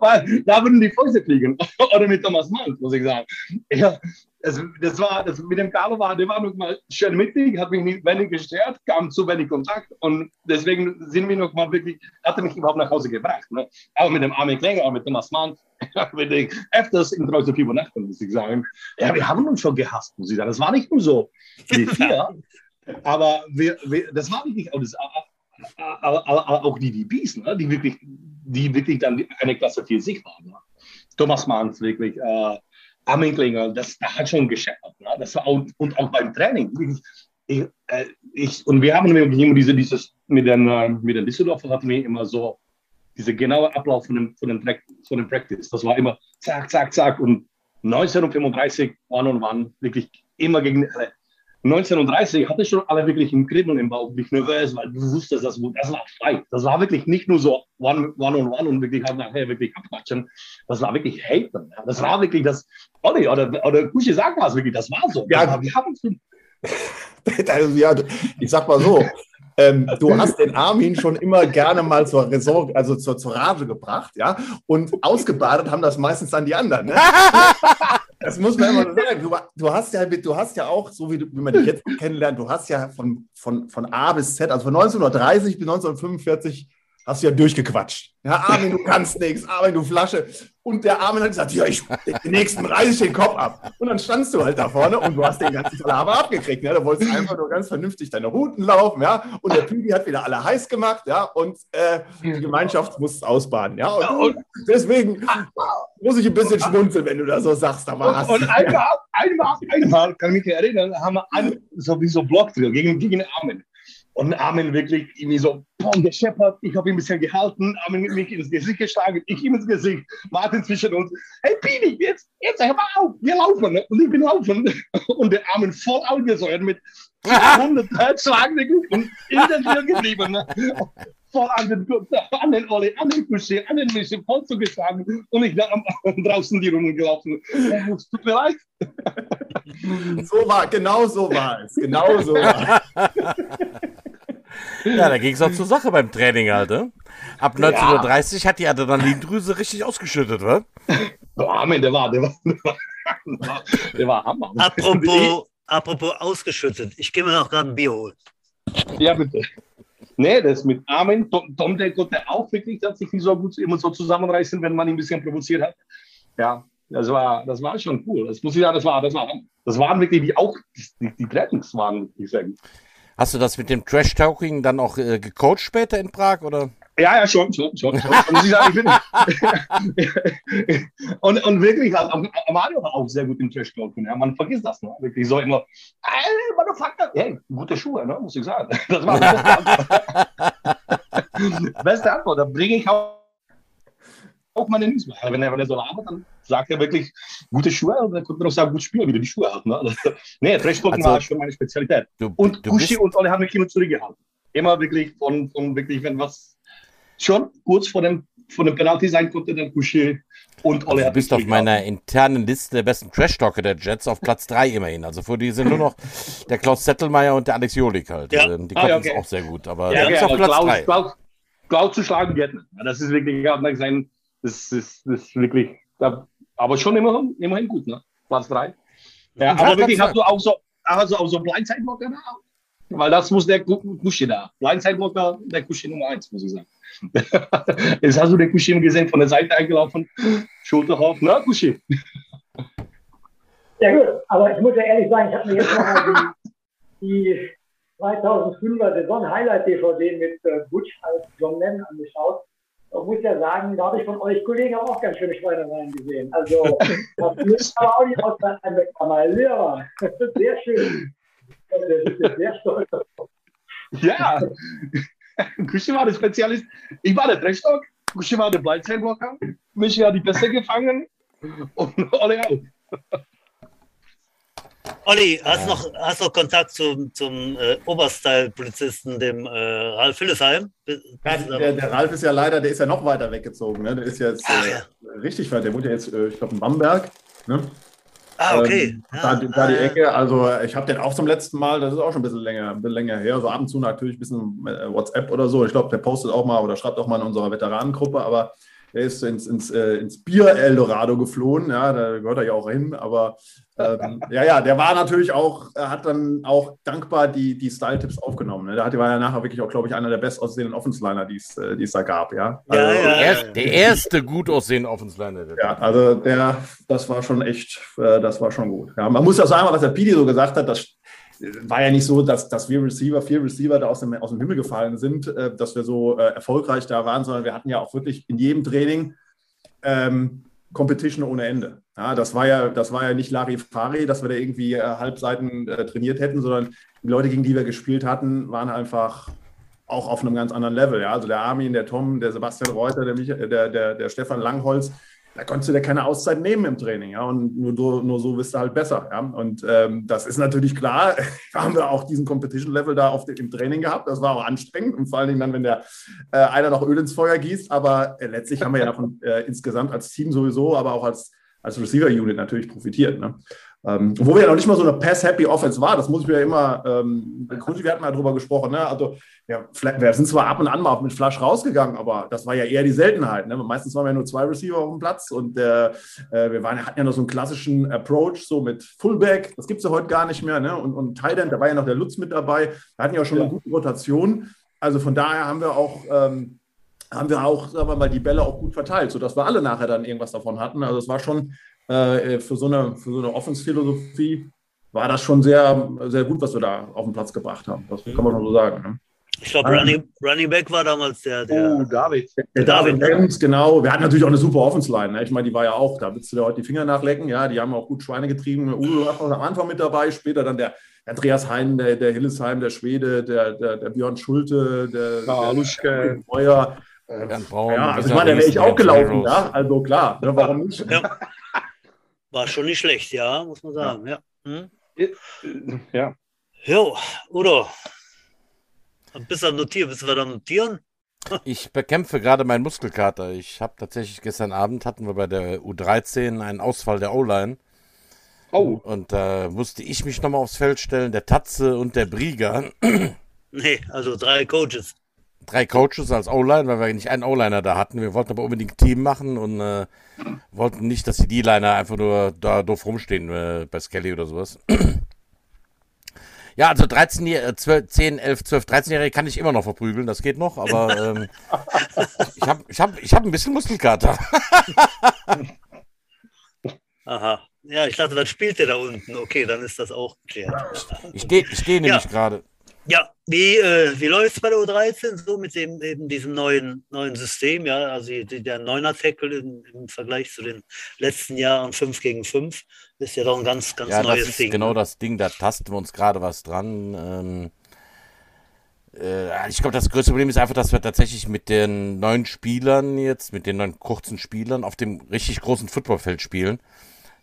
Weil da würden die Fäuste fliegen. Oder mit Thomas Mann, muss ich sagen. Ja, das, das war, das mit dem Carlo war, der war noch mal schön mittig, hat mich nicht wenig gestört, kam zu wenig Kontakt und deswegen sind wir noch mal wirklich, hat er mich überhaupt nach Hause gebracht. Ne? Auch mit dem Armin Klinger, auch mit Thomas Mann, ich öfters in Kreuz übernachten, muss ich sagen. Ja, wir haben uns schon gehasst, muss ich sagen. Das war nicht nur so wie vier, Aber wir, wir, das war wirklich auch, das, aber, aber, auch die DBs, ne? die, wirklich, die wirklich dann eine Klasse für sich waren. Ne? Thomas Manns, wirklich, äh, Amminklinger, das, das hat schon gescheppert. Ne? Das war auch, und auch beim Training. Ich, äh, ich, und wir haben immer diese, dieses, mit den, äh, mit den Düsseldorfer hatten wir immer so diese genaue Ablauf von dem, von dem, von dem Practice. Das war immer zack, zack, zack. Und 1935, one on one, wirklich immer gegen alle. 1930 hatte ich schon alle wirklich ein Kribbeln im Bauch, nicht nervös, weil du wusstest, das, das war frei. Das war wirklich nicht nur so one, one on one und wirklich halt nachher wirklich abquatschen. Das war wirklich haten. Das war wirklich das, Olli oder, oder Kusche sagt was wirklich, das war so. Ja, wir haben also, ja, ich sag mal so, ähm, du hast den Armin schon immer gerne mal zur Raison, also zur, zur Rage gebracht, ja, und ausgebadet haben das meistens dann die anderen. Ne? Das muss man immer sagen. Du, du, hast ja, du hast ja auch, so wie, du, wie man dich jetzt kennenlernt, du hast ja von, von, von A bis Z, also von 1930 bis 1945 hast du ja durchgequatscht. Ja, Armin, du kannst nichts, Armin, du Flasche. Und der Armin hat gesagt, ja, ich, den nächsten reiße ich den Kopf ab. Und dann standst du halt da vorne und du hast den ganzen Laber abgekriegt. Ja? Du wolltest einfach nur ganz vernünftig deine Routen laufen. Ja? Und der Püdi hat wieder alle heiß gemacht. Ja? Und äh, die Gemeinschaft muss ausbaden. Ja? Und, deswegen muss ich ein bisschen schmunzeln, wenn du da so sagst. Aber und, und einmal, einmal, einmal, kann ich mich erinnern, haben wir an, sowieso Blockdrill gegen, gegen Armin. Und Armin wirklich irgendwie so, boom, gescheppert. Ich habe ihn ein bisschen gehalten, Armin mich ins Gesicht geschlagen, ich ihm ins Gesicht, Martin zwischen uns. Hey Pini, jetzt, jetzt hör mal auf, wir laufen. Ne? Und ich bin laufen. Und der Armin voll angesäuert mit 100 Herzschlagen und in der Tür geblieben. Ne? Voll an den, an den Olli, an den Kusche, an den Mische, voll zugeschlagen. Und ich dann draußen die Runde gelaufen. Es tut mir leid. So war, genau so war es. Genau so war es. Ja, da ging es auch zur Sache beim Training halt. Ne? Ab 1930 ja. hat die Adrenalindrüse richtig ausgeschüttet, wa? Oh, Amen, der war, der war, der war, der war Hammer. Apropos, apropos ausgeschüttet, ich gehe mir noch gerade ein Bier holen. Ja, bitte. Nee, das mit Armin, Tom, Tom der konnte auch wirklich tatsächlich so gut immer so zusammenreißen, wenn man ihn ein bisschen provoziert hat. Ja, das war, das war schon cool. Das muss ich sagen, das war, das war, das waren wirklich die auch, die, die Trainings waren, ich sagen. Hast du das mit dem Trash-Talking dann auch äh, gecoacht später in Prag, oder? Ja, ja, schon, schon, schon. schon. Und, sagen, und, und, wirklich, also, Mario war auch sehr gut im Trash-Talking. Ja. Man vergisst das, ne? Wirklich so immer, ey, Motherfucker, hey, gute Schuhe, ne? muss ich sagen. Das war die beste Antwort. da bringe ich auch auch meine News. Wenn er, wenn er so labert, dann sagt er wirklich gute Schuhe und dann konnte man auch sagen, gut spielen, wie du die Schuhe hast. Ne? Also, nee, Trash-Talking also, war schon meine Spezialität. Du, und Kushi und alle haben mich immer zurückgehalten. Immer wirklich von, von wirklich, wenn was schon kurz vor dem, vor dem Penalty sein konnte, dann Kushi und Olle also Du bist auf meiner internen Liste der besten Trash-Talker der Jets auf Platz 3 immerhin. Also vor dir sind nur noch der Klaus Zettelmeier und der Alex Jolik halt. Ja. Also, die konnten ah, ja, okay. auch sehr gut, aber ja, ist auf Platz 3. Klaus, Klaus, zu schlagen geht nicht. Das ist wirklich das ist, das ist wirklich, aber schon immerhin, immerhin gut, ne? Platz 3. Ja, aber wirklich hast du auch so, also auch so Blindside-Blocker da? Weil das muss der Kuschi da. Blindside-Blocker, der Kuschi Nummer 1, muss ich sagen. Jetzt hast du den Kuschi gesehen, von der Seite eingelaufen, Schulter hoch, na, Kuschi. Ja, gut, aber ich muss ja ehrlich sagen, ich habe mir jetzt mal die, die 2005er Saison-Highlight-DVD mit äh, Butch als John Lennon angeschaut ich muss ja sagen, da habe ich von euch Kollegen auch ganz schöne Schweinereien gesehen. Also, das ist aber auch nicht aus einem mein Lehrer. Sehr schön. Sehr stolz. Ja, Kuschi war der Spezialist. Ich war der Dreckstock, Kuschi war der Blindside-Walker, Michi hat die Beste gefangen und alle auch. Olli, hast, noch, hast noch Kontakt zum, zum äh, Oberstyle-Polizisten, dem äh, Ralf Hillesheim? Ja, der, der, Ralf ist ja leider, der ist ja noch weiter weggezogen. Ne? Der ist jetzt äh, ja. richtig weit. Der wohnt ja jetzt, äh, ich glaube, in Bamberg. Ne? Ah, okay. Ähm. Da, da, die Ecke, also ich habe den auch zum letzten Mal, das ist auch schon ein bisschen länger, ein bisschen länger her. So ab und zu natürlich ein bisschen äh, WhatsApp oder so. Ich glaube, der postet auch mal oder schreibt auch mal in unserer Veteranengruppe, aber er ist ins, ins, äh, ins Bier Eldorado geflohen, ja, da gehört er ja auch hin, aber ähm, ja, ja, der war natürlich auch, er hat dann auch dankbar die, die Style-Tipps aufgenommen. Ne? Der war ja nachher wirklich auch, glaube ich, einer der best aussehenden Offensliner, die äh, es da gab, ja. Also, ja, ja, ja. Der erste gut aussehende Offensliner. Ja, also der, das war schon echt, äh, das war schon gut. Ja, man muss ja sagen, was der Pidi so gesagt hat, das war ja nicht so, dass, dass wir Receiver, vier Receiver da aus dem, aus dem Himmel gefallen sind, äh, dass wir so äh, erfolgreich da waren, sondern wir hatten ja auch wirklich in jedem Training ähm, Competition ohne Ende. Ja, das war ja, das war ja nicht Larifari, dass wir da irgendwie äh, Halbseiten äh, trainiert hätten, sondern die Leute, gegen die wir gespielt hatten, waren einfach auch auf einem ganz anderen Level. Ja? Also der Armin, der Tom, der Sebastian Reuter, der, Michael, der, der, der Stefan Langholz, da konntest du dir keine Auszeit nehmen im Training, ja, und nur, so, nur so bist du halt besser, ja, und ähm, das ist natürlich klar, haben wir auch diesen Competition-Level da auf im Training gehabt, das war auch anstrengend und vor allen Dingen dann, wenn der äh, einer noch Öl ins Feuer gießt, aber äh, letztlich haben wir ja davon äh, insgesamt als Team sowieso, aber auch als, als Receiver-Unit natürlich profitiert, ne? Ähm, wo wir ja noch nicht mal so eine Pass-Happy Offense war, das muss ich mir ja immer, ähm, wir hatten mal darüber gesprochen, ne? also ja, wir sind zwar ab und an mal mit Flash rausgegangen, aber das war ja eher die Seltenheit. Ne? Meistens waren wir nur zwei Receiver auf dem Platz und äh, wir waren, hatten ja noch so einen klassischen Approach, so mit Fullback, das gibt es ja heute gar nicht mehr, ne? und, und End, da war ja noch der Lutz mit dabei, wir hatten ja auch schon ja. eine gute Rotation, also von daher haben wir auch... Ähm, haben wir auch, sagen wir mal, die Bälle auch gut verteilt, sodass wir alle nachher dann irgendwas davon hatten. Also es war schon äh, für so eine, für so eine Offensphilosophie war das schon sehr, sehr gut, was wir da auf den Platz gebracht haben. Das kann man schon so sagen. Ne? Ich glaube, Running, Running Back war damals der, der oh, David. Der David, David genau. Wir hatten natürlich auch eine super Offense-Line. Ne? Ich meine, die war ja auch, da willst du dir heute die Finger nachlecken. Ja, die haben auch gut Schweine getrieben. Udo war am Anfang mit dabei, später dann der Andreas Hein, der, der Hillesheim, der Schwede, der, der, der Björn Schulte, der, ja, der, der Breuer. Ja, also ich meine, da wäre ich auch gelaufen, ja. Also klar, ne, warum nicht? Ja. War schon nicht schlecht, ja, muss man sagen. Ja. Hm? Ja. Jo, Udo. Bist du notieren? Bist du da notieren? Ich bekämpfe gerade meinen Muskelkater. Ich habe tatsächlich gestern Abend hatten wir bei der U13 einen Ausfall der O-Line. Oh. Und da äh, musste ich mich nochmal aufs Feld stellen, der Tatze und der Brieger. Nee, also drei Coaches drei Coaches als O-Line, weil wir nicht einen O-Liner da hatten. Wir wollten aber unbedingt Team machen und äh, wollten nicht, dass die D-Liner einfach nur da doof rumstehen äh, bei Skelly oder sowas. ja, also 13, äh, 12, 10, 11, 12, 13-Jährige kann ich immer noch verprügeln, das geht noch, aber ähm, ich habe ich hab, ich hab ein bisschen Muskelkater. Aha. Ja, ich dachte, was spielt der da unten? Okay, dann ist das auch geklärt. Ich stehe ich steh nämlich ja. gerade. Ja, wie, äh, wie läuft es bei der U13 so mit dem, eben diesem neuen, neuen System? Ja, also die, der Neuner-Tackle im Vergleich zu den letzten Jahren 5 gegen 5 ist ja doch ein ganz, ganz ja, neues das ist Ding. Genau ne? das Ding, da tasten wir uns gerade was dran. Ähm, äh, ich glaube, das größte Problem ist einfach, dass wir tatsächlich mit den neuen Spielern jetzt, mit den neuen kurzen Spielern auf dem richtig großen Footballfeld spielen.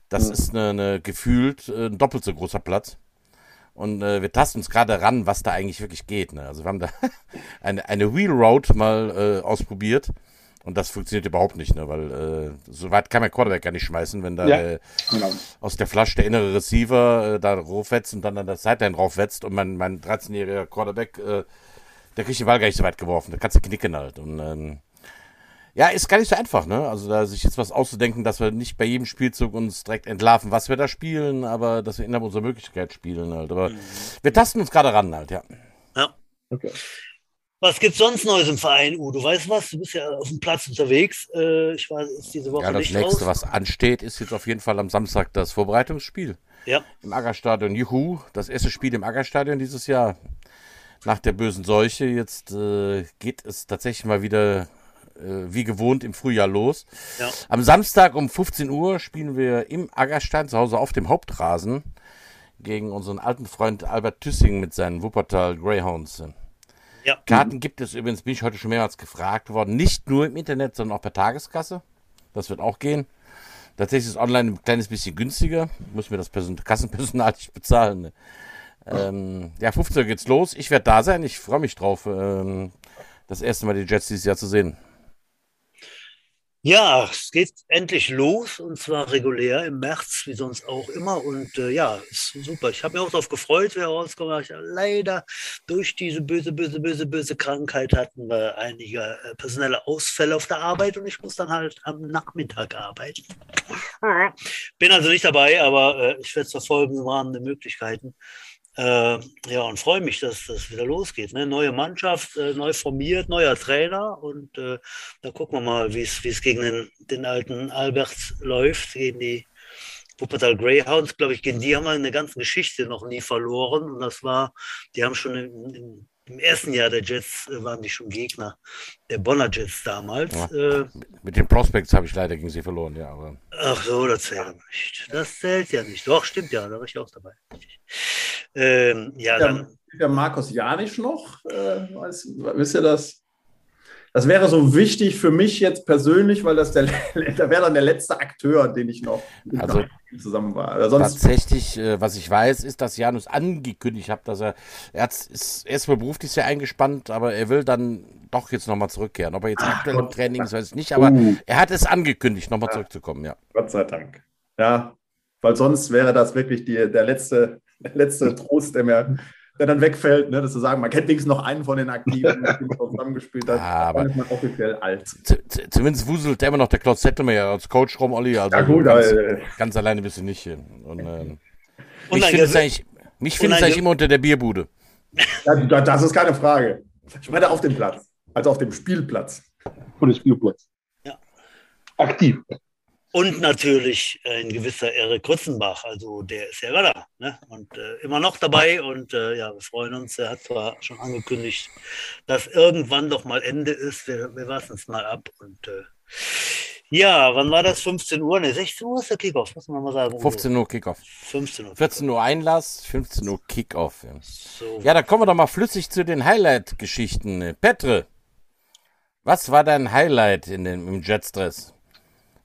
Das mhm. ist eine, eine gefühlt äh, ein doppelt so großer Platz. Und äh, wir tasten uns gerade ran, was da eigentlich wirklich geht. Ne? Also wir haben da eine, eine Wheel Route mal äh, ausprobiert. Und das funktioniert überhaupt nicht, ne? weil äh, so weit kann mein Quarterback gar nicht schmeißen, wenn da ja, äh, genau. aus der Flasche der innere Receiver äh, da raufwetzt und dann an der Sideline raufwetzt und mein, mein 13-jähriger Quarterback, äh, der kriegt den Ball gar nicht so weit geworfen. Da kannst du knicken halt. Und ähm, ja, ist gar nicht so einfach, ne? Also da sich jetzt was auszudenken, dass wir nicht bei jedem Spielzug uns direkt entlarven, was wir da spielen, aber dass wir innerhalb unserer Möglichkeit spielen halt. Aber mhm. wir tasten uns gerade ran halt, ja. Ja. Okay. Was gibt's sonst Neues im Verein, U? Du weißt was, du bist ja auf dem Platz unterwegs. Äh, ich war jetzt diese Woche ja, das nicht nächste, raus. was ansteht, ist jetzt auf jeden Fall am Samstag das Vorbereitungsspiel. Ja. Im Aggerstadion. Juhu, das erste Spiel im Aggerstadion dieses Jahr. Nach der bösen Seuche. Jetzt äh, geht es tatsächlich mal wieder äh, wie gewohnt im Frühjahr los. Ja. Am Samstag um 15 Uhr spielen wir im Aggerstein zu Hause auf dem Hauptrasen gegen unseren alten Freund Albert Tüssing mit seinen Wuppertal Greyhounds. Ja. Karten gibt es übrigens, bin ich heute schon mehrmals gefragt worden, nicht nur im Internet, sondern auch per Tageskasse. Das wird auch gehen. Tatsächlich ist online ein kleines bisschen günstiger. Muss mir das Person Kassenpersonal nicht bezahlen. Ne? Ähm, ja, 15 Uhr geht's los. Ich werde da sein. Ich freue mich drauf, ähm, das erste Mal die Jets dieses Jahr zu sehen. Ja, es geht endlich los und zwar regulär im März, wie sonst auch immer. Und äh, ja, ist super. Ich habe mich auch darauf gefreut, wer rauskommt. Leider durch diese böse, böse, böse, böse Krankheit hatten wir einige äh, personelle Ausfälle auf der Arbeit und ich muss dann halt am Nachmittag arbeiten. Bin also nicht dabei, aber äh, ich werde es verfolgen im Rahmen der Möglichkeiten. Äh, ja, und freue mich, dass das wieder losgeht. Ne? Neue Mannschaft, äh, neu formiert, neuer Trainer und äh, da gucken wir mal, wie es gegen den, den alten Albert läuft, gegen die Wuppertal Greyhounds, glaube ich, gegen die haben wir eine ganze Geschichte noch nie verloren. Und das war, die haben schon in, in, im ersten Jahr der Jets äh, waren die schon Gegner der Bonner Jets damals. Ja, äh, mit den Prospects habe ich leider gegen sie verloren, ja. Aber. Ach so, das zählt ja nicht. Das zählt ja nicht. Doch, stimmt ja, da war ich auch dabei. Ähm, ja, der, dann. Der Markus Janisch noch, äh, weiß, wisst ihr das? Das wäre so wichtig für mich jetzt persönlich, weil das der, da wäre dann der letzte Akteur, den ich noch also, zusammen war. Tatsächlich, äh, was ich weiß, ist, dass Janus angekündigt hat, dass er, er ist erstmal beruflich sehr eingespannt, aber er will dann doch jetzt nochmal zurückkehren. Ob er jetzt aktuell im Training ist, weiß ich nicht, aber uh. er hat es angekündigt, nochmal ja. zurückzukommen, ja. Gott sei Dank. Ja, weil sonst wäre das wirklich die, der letzte, der letzte Trost, der mir der dann wegfällt, ne, dass zu sagen, man kennt wenigstens noch einen von den Aktiven, der zusammengespielt hat, ah, aber dann ist man offiziell alt. Zumindest wuselt immer noch der Klaus Zettelmeier als Coach rum, Olli. Also ja, gut, ganz, äh, ganz alleine bist du nicht hin. Und, äh, mich findest du eigentlich, mich findest eigentlich immer unter der Bierbude. Ja, das ist keine Frage. Ich meine auf dem Platz, also auf dem Spielplatz. Und dem Spielplatz. Ja. Aktiv. Und natürlich ein gewisser Erik Krutzenbach, also der ist ja da ne? und äh, immer noch dabei. Und äh, ja, wir freuen uns. Er hat zwar schon angekündigt, dass irgendwann doch mal Ende ist. Wir, wir warten es mal ab. Und äh, ja, wann war das? 15 Uhr? Ne, 16 Uhr ist der Kickoff, muss man mal sagen. 15 Uhr Kickoff. 15 Uhr. 14 Uhr Einlass, 15 Uhr Kickoff. Ja. So. ja, dann kommen wir doch mal flüssig zu den Highlight-Geschichten. Petre, was war dein Highlight in dem, im Jetstress?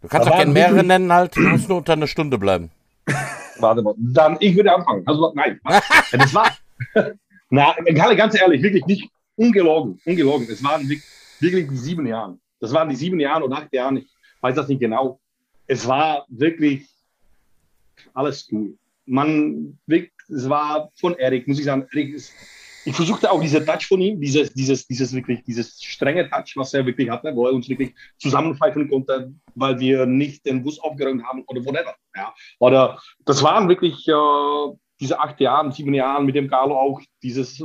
Du kannst auch gerne mehrere nennen, halt. Du musst nur unter einer Stunde bleiben. Warte mal. Dann, ich würde anfangen. Also, nein. das war. Na, ganz ehrlich, wirklich nicht ungelogen. Ungelogen. Es waren wirklich die sieben Jahre. Das waren die sieben Jahre oder acht Jahre. Ich weiß das nicht genau. Es war wirklich alles cool. Man, es war von Erik, muss ich sagen, Erik ist ich versuchte auch diese Touch von ihm, dieses, dieses, dieses wirklich, dieses strenge Touch, was er wirklich hatte, wo er uns wirklich zusammenpfeifen konnte, weil wir nicht den Bus aufgeräumt haben oder whatever. Ja. Oder das waren wirklich äh, diese acht Jahre, sieben Jahre mit dem Carlo auch, dieses,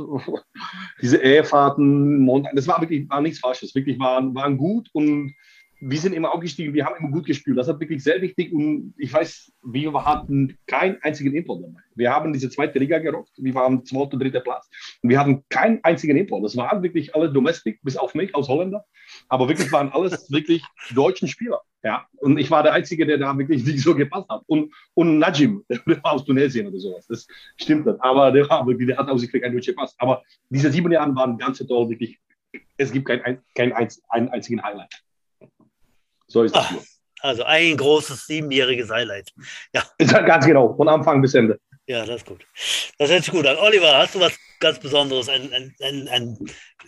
diese Ehefahrten, das war wirklich war nichts Falsches, wirklich waren, waren gut und wir sind immer aufgestiegen, wir haben immer gut gespielt. Das ist wirklich sehr wichtig und ich weiß, wir hatten keinen einzigen Import dabei. Wir haben diese zweite Liga gerockt, wir waren zweiter, dritter Platz und wir hatten keinen einzigen Import. Das waren wirklich alle Domestic, bis auf mich aus Holländer, aber wirklich waren alles wirklich deutschen Spieler. Ja, und ich war der Einzige, der da wirklich nicht so gepasst hat. Und, und Najim, der war aus Tunesien oder sowas. Das stimmt nicht. Aber der, war wirklich, der hat aus sich keinen deutschen Pass. Aber diese sieben Jahre waren ganz toll, wirklich. Es gibt keinen kein, kein einzigen Highlight. So ist Ach, es. Also ein großes siebenjähriges Highlight. Ja. Ganz genau, von Anfang bis Ende. Ja, das ist gut. Das hört sich gut an. Oliver, hast du was ganz Besonderes? Ein, ein, ein, ein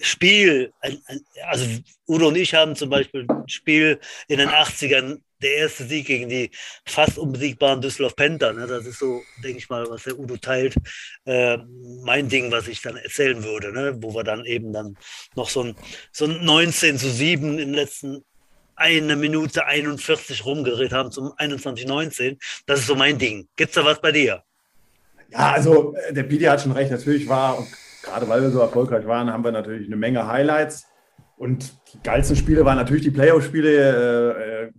Spiel, ein, also Udo und ich haben zum Beispiel ein Spiel in den 80ern, der erste Sieg gegen die fast unbesiegbaren Düsseldorf Panther. Ne? Das ist so, denke ich mal, was der Udo teilt. Äh, mein Ding, was ich dann erzählen würde, ne? wo wir dann eben dann noch so ein, so ein 19 zu 7 im letzten eine Minute 41 rumgedreht haben zum 21.19. Das ist so mein Ding. Gibt es da was bei dir? Ja, also äh, der Pidi hat schon recht. Natürlich war, und gerade weil wir so erfolgreich waren, haben wir natürlich eine Menge Highlights. Und die geilsten Spiele waren natürlich die Playoff-Spiele, äh, äh,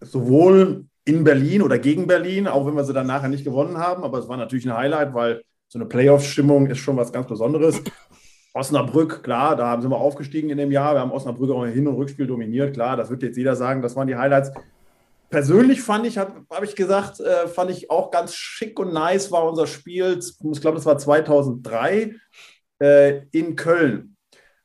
sowohl in Berlin oder gegen Berlin, auch wenn wir sie dann nachher nicht gewonnen haben. Aber es war natürlich ein Highlight, weil so eine Playoff-Stimmung ist schon was ganz Besonderes. Osnabrück, klar, da sind wir aufgestiegen in dem Jahr. Wir haben Osnabrück auch Hin- und Rückspiel dominiert, klar, das wird jetzt jeder sagen, das waren die Highlights. Persönlich fand ich, habe hab ich gesagt, äh, fand ich auch ganz schick und nice war unser Spiel, ich glaube, das war 2003 äh, in Köln.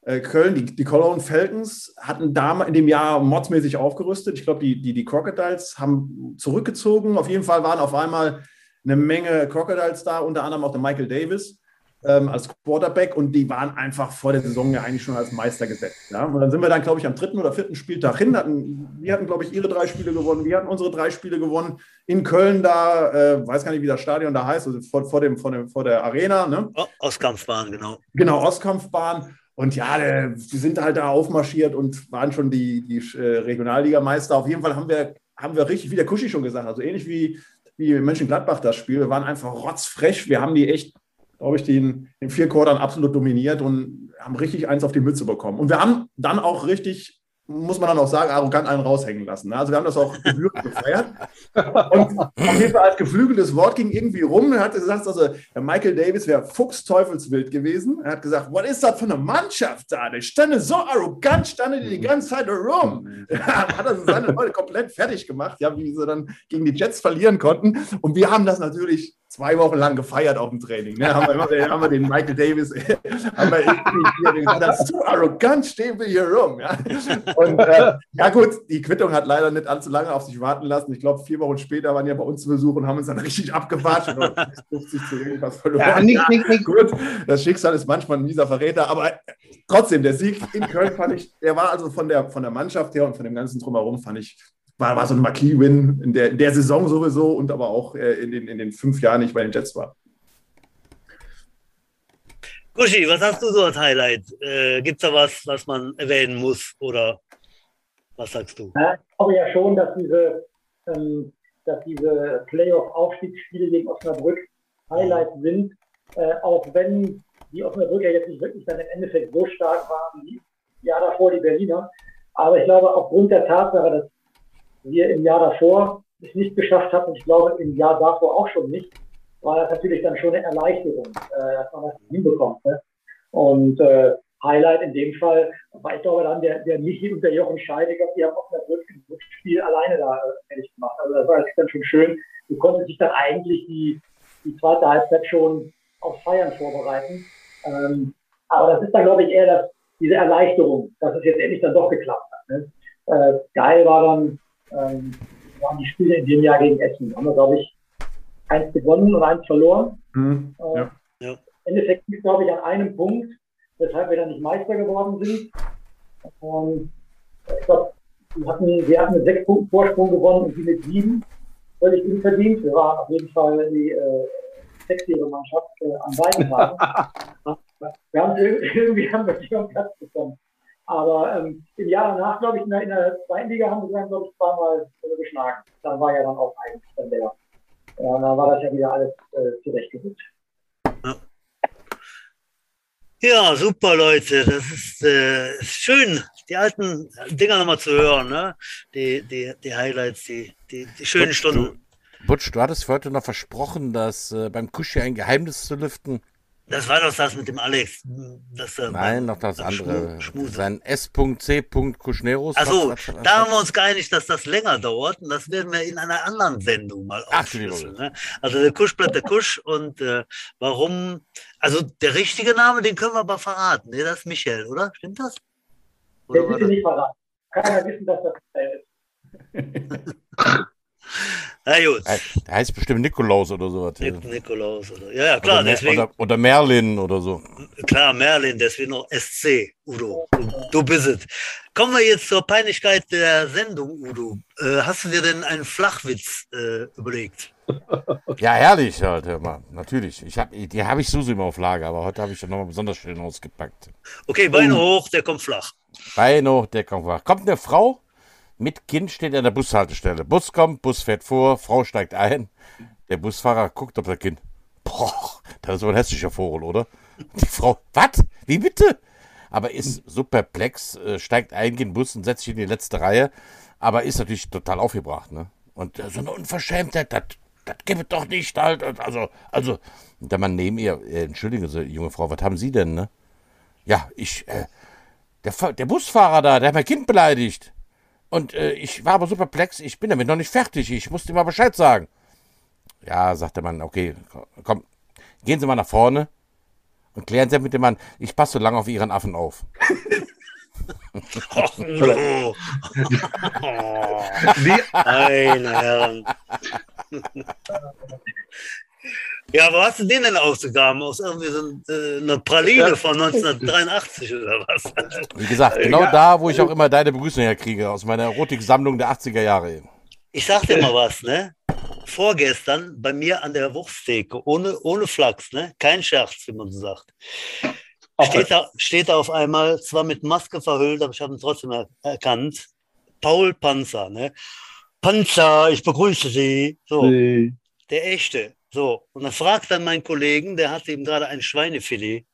Äh, Köln, die, die Cologne Falcons hatten da in dem Jahr modsmäßig aufgerüstet. Ich glaube, die, die, die Crocodiles haben zurückgezogen. Auf jeden Fall waren auf einmal eine Menge Crocodiles da, unter anderem auch der Michael Davis ähm, als Quarterback und die waren einfach vor der Saison ja eigentlich schon als Meister gesetzt. Ja? Und dann sind wir dann, glaube ich, am dritten oder vierten Spieltag hin. Hatten, wir hatten, glaube ich, ihre drei Spiele gewonnen, wir hatten unsere drei Spiele gewonnen. In Köln da, äh, weiß gar nicht, wie das Stadion da heißt, also vor, vor, dem, vor, dem, vor der Arena. Ne? Ostkampfbahn, genau. Genau, Ostkampfbahn. Und ja, wir sind halt da aufmarschiert und waren schon die, die äh, Regionalligameister. Auf jeden Fall haben wir, haben wir richtig, wie der Kuschi schon gesagt, also ähnlich wie, wie Mönchengladbach das Spiel. Wir waren einfach rotzfrech. Wir haben die echt glaube ich, die in, in vier Quartern absolut dominiert und haben richtig eins auf die Mütze bekommen. Und wir haben dann auch richtig muss man dann auch sagen, arrogant einen raushängen lassen. Ne? Also wir haben das auch gebührend gefeiert. Und auf jeden Fall als geflügeltes Wort ging irgendwie rum. Er hat gesagt, also Michael Davis wäre fuchsteufelswild gewesen. Er hat gesagt, was ist das für eine Mannschaft da? Der stand so arrogant, stand die die ganze Zeit rum. hat also seine Leute komplett fertig gemacht, ja, wie sie dann gegen die Jets verlieren konnten. Und wir haben das natürlich zwei Wochen lang gefeiert auf dem Training. Ne? Haben, wir haben wir den Michael Davis, haben wir hier gesagt, das ist so arrogant, stehen wir hier rum. Ja? Und äh, ja gut, die Quittung hat leider nicht allzu lange auf sich warten lassen. Ich glaube, vier Wochen später waren ja bei uns zu Besuch und haben uns dann richtig abgewatscht und 50 zu irgendwas verloren. Ja, nicht, nicht, nicht. Gut, das Schicksal ist manchmal ein mieser Verräter, aber trotzdem, der Sieg in Köln fand ich, der war also von der, von der Mannschaft her und von dem ganzen Drumherum, fand ich, war, war so ein Marquis-Win in der, in der Saison sowieso und aber auch äh, in, den, in den fünf Jahren, die ich bei den Jets war. Kuschi, was hast du so als Highlight? Äh, Gibt es da was, was man erwähnen muss oder was sagst du? Ich glaube ja schon, dass diese, ähm, dass diese Playoff-Aufstiegsspiele gegen Osnabrück Highlights sind, äh, auch wenn die Osnabrücker jetzt nicht wirklich dann im Endeffekt so stark waren wie Jahr davor die Berliner. Aber ich glaube, aufgrund der Tatsache, dass wir im Jahr davor es nicht geschafft hatten, ich glaube im Jahr davor auch schon nicht, war das natürlich dann schon eine Erleichterung, äh, dass man das hinbekommt. Ne? Und äh, Highlight in dem Fall war ich glaube dann der, der Michi und der Jochen Scheidegger, die haben auch natürlich im Spiel alleine da äh, fertig gemacht. Also das war dann schon schön. Du konntest dich dann eigentlich die, die zweite Halbzeit schon auf Feiern vorbereiten. Ähm, aber das ist dann, glaube ich, eher das, diese Erleichterung, dass es jetzt endlich dann doch geklappt hat. Ne? Äh, geil war dann ähm, waren die Spiele in dem Jahr gegen Essen. Da haben wir, glaube ich, eins gewonnen und eins verloren. Mhm. Äh, ja. Ja. Im Endeffekt liegt, glaube ich, an einem Punkt, weshalb wir dann nicht Meister geworden sind. Ähm, ich glaube, wir hatten, wir hatten einen sechs Punkten Vorsprung gewonnen und die mit sieben. Völlig unverdient. Wir waren auf jeden Fall die äh, sechsjährige Mannschaft äh, an beiden Tagen. wir haben irgendwie haben wir die Platz bekommen. Aber ähm, im Jahr danach, glaube ich, in der, in der zweiten Liga haben wir dann, glaube ich, zweimal äh, geschlagen. Dann war ja dann auch eigentlich dann der. Ja, dann war das ja wieder alles äh, zurechtgerückt. Ja. super, Leute. Das ist äh, schön, die alten Dinger nochmal zu hören. Ne? Die, die, die Highlights, die, die, die schönen Butch, Stunden. Du, Butch, du hattest heute noch versprochen, dass äh, beim Kuschi ein Geheimnis zu lüften. Das war doch das mit dem Alex. Das, äh, Nein, noch das andere. Schmu Sein S.C. Kuschneros. Achso, da haben wir uns geeinigt, dass das länger dauert. Und das werden wir in einer anderen Sendung mal aufschlüsseln. Ne? Also der Kusch bleibt der Kusch. Und äh, warum? Also der richtige Name, den können wir aber verraten. Nee, das ist Michael, oder? Stimmt das? Oder der bitte nicht verraten. Keiner wissen, dass das Michael ist. Na gut. Der heißt bestimmt Nikolaus oder sowas. Nik Nikolaus oder. Ja, ja, klar. Oder, deswegen, oder, oder, Merlin oder so. Klar, Merlin, deswegen noch SC, Udo. Du, du bist es. Kommen wir jetzt zur Peinlichkeit der Sendung, Udo. Äh, hast du dir denn einen Flachwitz äh, überlegt? Ja, herrlich halt, hör mal. Natürlich. Ich hab, die habe ich so immer auf Lager, aber heute habe ich ja nochmal besonders schön ausgepackt. Okay, Beine oh. hoch, der kommt flach. Beine hoch, der kommt flach. Kommt eine Frau mit Kind steht an der Bushaltestelle. Bus kommt, Bus fährt vor, Frau steigt ein. Der Busfahrer guckt auf das Kind. Boah, das ist aber ein hässlicher Vogel, oder? Die Frau, was? Wie bitte? Aber ist so perplex, äh, steigt ein in den Bus und setzt sich in die letzte Reihe, aber ist natürlich total aufgebracht, ne? Und äh, so eine Unverschämtheit, das, das gibt es doch nicht halt. Also, also, der Mann neben ihr, äh, entschuldigen Sie, junge Frau, was haben Sie denn, ne? Ja, ich, äh, der, der Busfahrer da, der hat mein Kind beleidigt. Und äh, ich war aber so perplex, ich bin damit noch nicht fertig. Ich musste ihm mal Bescheid sagen. Ja, sagte man, okay, komm, gehen Sie mal nach vorne und klären Sie mit dem Mann, ich passe so lange auf Ihren Affen auf. No. Meine Herren. Ja, wo hast du den denn ausgegraben? Aus irgendwie so äh, einer Praline von 1983 oder was? Wie gesagt, genau da, wo ich auch immer deine Begrüßung herkriege, aus meiner Erotik-Sammlung der 80er Jahre. Ich sag dir mal was, ne? Vorgestern bei mir an der Wursttheke, ohne, ohne Flachs, ne? Kein Scherz, wie man so sagt. Steht da, steht da auf einmal, zwar mit Maske verhüllt, aber ich habe ihn trotzdem er erkannt. Paul Panzer, ne? Panzer, ich begrüße Sie. So, nee. der echte. So, und dann fragt dann mein Kollegen, der hat ihm gerade ein Schweinefilet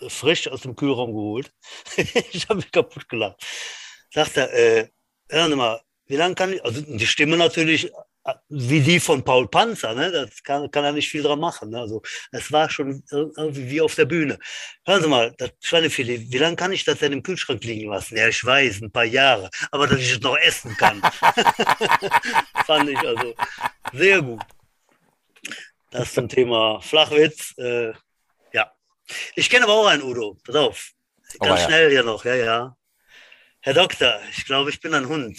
äh, frisch aus dem Kühlraum geholt. ich habe mich kaputt gelacht. sagt er, äh, hören mal, wie lange kann ich, also die Stimme natürlich äh, wie die von Paul Panzer, ne? das kann, kann er nicht viel dran machen. Ne? Also es war schon irgendwie wie auf der Bühne. Hören Sie mal, das Schweinefilet, wie lange kann ich das denn im Kühlschrank liegen lassen? Ja, ich weiß, ein paar Jahre, aber dass ich es noch essen kann. Fand ich also sehr gut. Das zum Thema Flachwitz. Äh, ja. Ich kenne aber auch einen Udo. Pass auf. Ganz oh, schnell hier noch, ja, ja. Herr Doktor, ich glaube, ich bin ein Hund.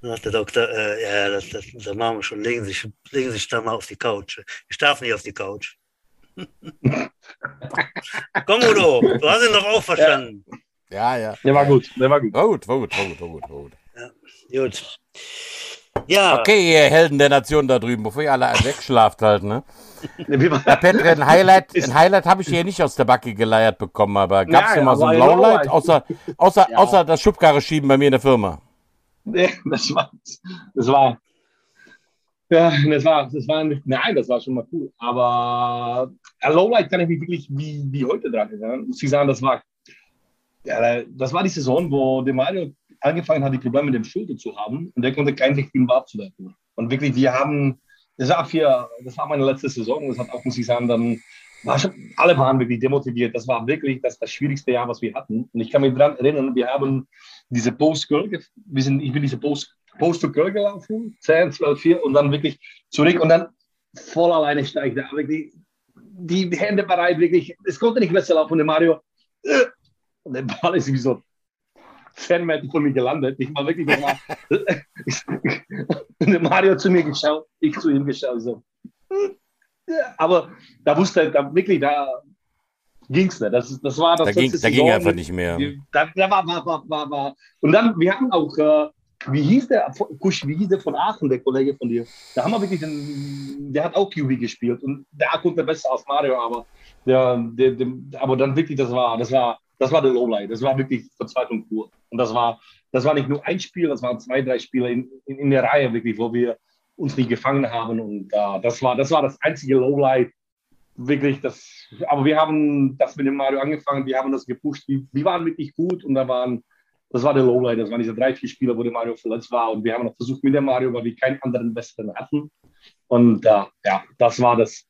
Dann sagt der Doktor, äh, ja, das, das, das machen wir schon. Legen Sie, sich, legen Sie sich da mal auf die Couch. Ich darf nicht auf die Couch. Komm, Udo, du hast ihn doch auch verstanden. Ja, ja. Der war gut, der war gut. War gut, war gut, war gut, war gut. War gut. Ja, gut. Ja. Okay, ihr Helden der Nation da drüben, bevor ihr alle wegschlaft halt, ne? Herr Petre, ein Highlight, ein Highlight habe ich hier nicht aus der Backe geleiert bekommen, aber gab es ja, mal so ein Lowlight, außer, außer, ja. außer das Schubkarre schieben bei mir in der Firma? Nee, das war, das war, ja, das war, das war nein, das war schon mal cool, aber ein Lowlight kann ich mich wirklich wie, wie heute dran erinnern. Muss ich sagen, das war, ja, das war die Saison, wo der Mario angefangen hat, die Probleme mit dem Schulter zu haben und der konnte kein Bart zu werden. Und wirklich, wir haben, das war, für, das war meine letzte Saison, das hat auch, muss ich sagen, dann war schon, alle waren wirklich demotiviert. Das war wirklich das, das schwierigste Jahr, was wir hatten. Und ich kann mich daran erinnern, wir haben diese Post-Girl, wir sind, ich bin diese Post-to-Girl gelaufen, 10, 12, 4 und dann wirklich zurück und dann voll alleine steigt er wirklich die Hände bereit, wirklich, es konnte nicht besser laufen der Mario, und der Ball ist wie so 10 Meter von mir gelandet. Ich war wirklich nochmal. Mario zu mir geschaut, ich zu ihm geschaut. So. Aber da wusste er, da wirklich, da ging es nicht. Das, das war das da ging, da ging einfach nicht mehr. Da, da war, war, war, war, war. Und dann, wir hatten auch, äh, wie hieß der, Kusch, wie hieß der von Aachen, der Kollege von dir? Da haben wir wirklich, den, der hat auch QB gespielt und der konnte besser als Mario, aber der, der, der, aber dann wirklich, das war, das war, das war der Lowlight. Das war wirklich Verzweiflung pur. Und das war, das war nicht nur ein Spiel, das waren zwei, drei Spiele in, in, in der Reihe wirklich, wo wir uns nicht gefangen haben. Und uh, das, war, das war das einzige Lowlight. Wirklich, das, aber wir haben das mit dem Mario angefangen, wir haben das gepusht. Wir, wir waren wirklich gut und da waren, das war der Lowlight. Das waren diese drei, vier Spiele, wo der Mario verletzt war. Und wir haben noch versucht mit dem Mario, weil wir keinen anderen Besseren hatten. Und uh, ja, das war das,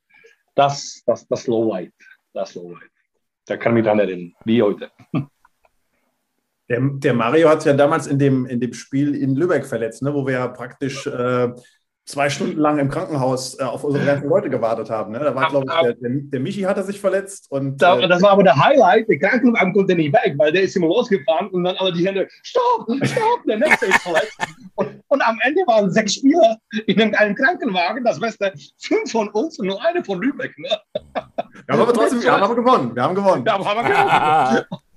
das, das, das Lowlight. Das Lowlight. Da kann ich mich daran erinnern, wie heute. Der, der, Mario hat ja damals in dem, in dem Spiel in Lübeck verletzt, ne, wo wir ja praktisch äh, zwei Stunden lang im Krankenhaus äh, auf unsere ganzen Leute gewartet haben. Ne? Da war, glaube ich, der, der, der, Michi hatte sich verletzt. Und, äh, das war aber der Highlight. Der Krankenwagen konnte nicht weg, weil der ist immer losgefahren und dann alle die Hände, stopp, stopp, der nächste ist verletzt. Und, und, am Ende waren sechs Spieler in einem Krankenwagen, das Beste, fünf von uns und nur eine von Lübeck. Ne? Ja, aber trotzdem, wir haben aber gewonnen. Wir haben gewonnen. Ja, aber haben wir gewonnen.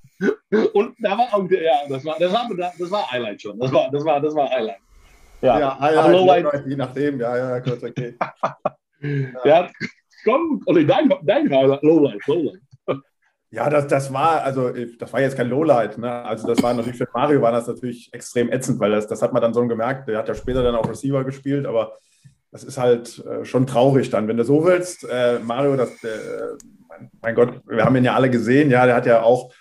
Und da war auch, ja, das war, das war, das war Highlight schon. Das war, das war, das war Highlight. Ja, ja Highlight, Lowlight, je nachdem, ja, ja, kurz, okay. ja. ja, komm, oder dein, dein Highlight, Lowlight, Lowlight. Ja, das, das war, also das war jetzt kein Lowlight. Ne? Also das war natürlich für Mario war das natürlich extrem ätzend, weil das, das hat man dann so gemerkt. Der hat ja später dann auch Receiver gespielt, aber das ist halt äh, schon traurig dann, wenn du so willst. Äh, Mario, das, äh, mein, mein, Gott, wir haben ihn ja alle gesehen, ja, der hat ja auch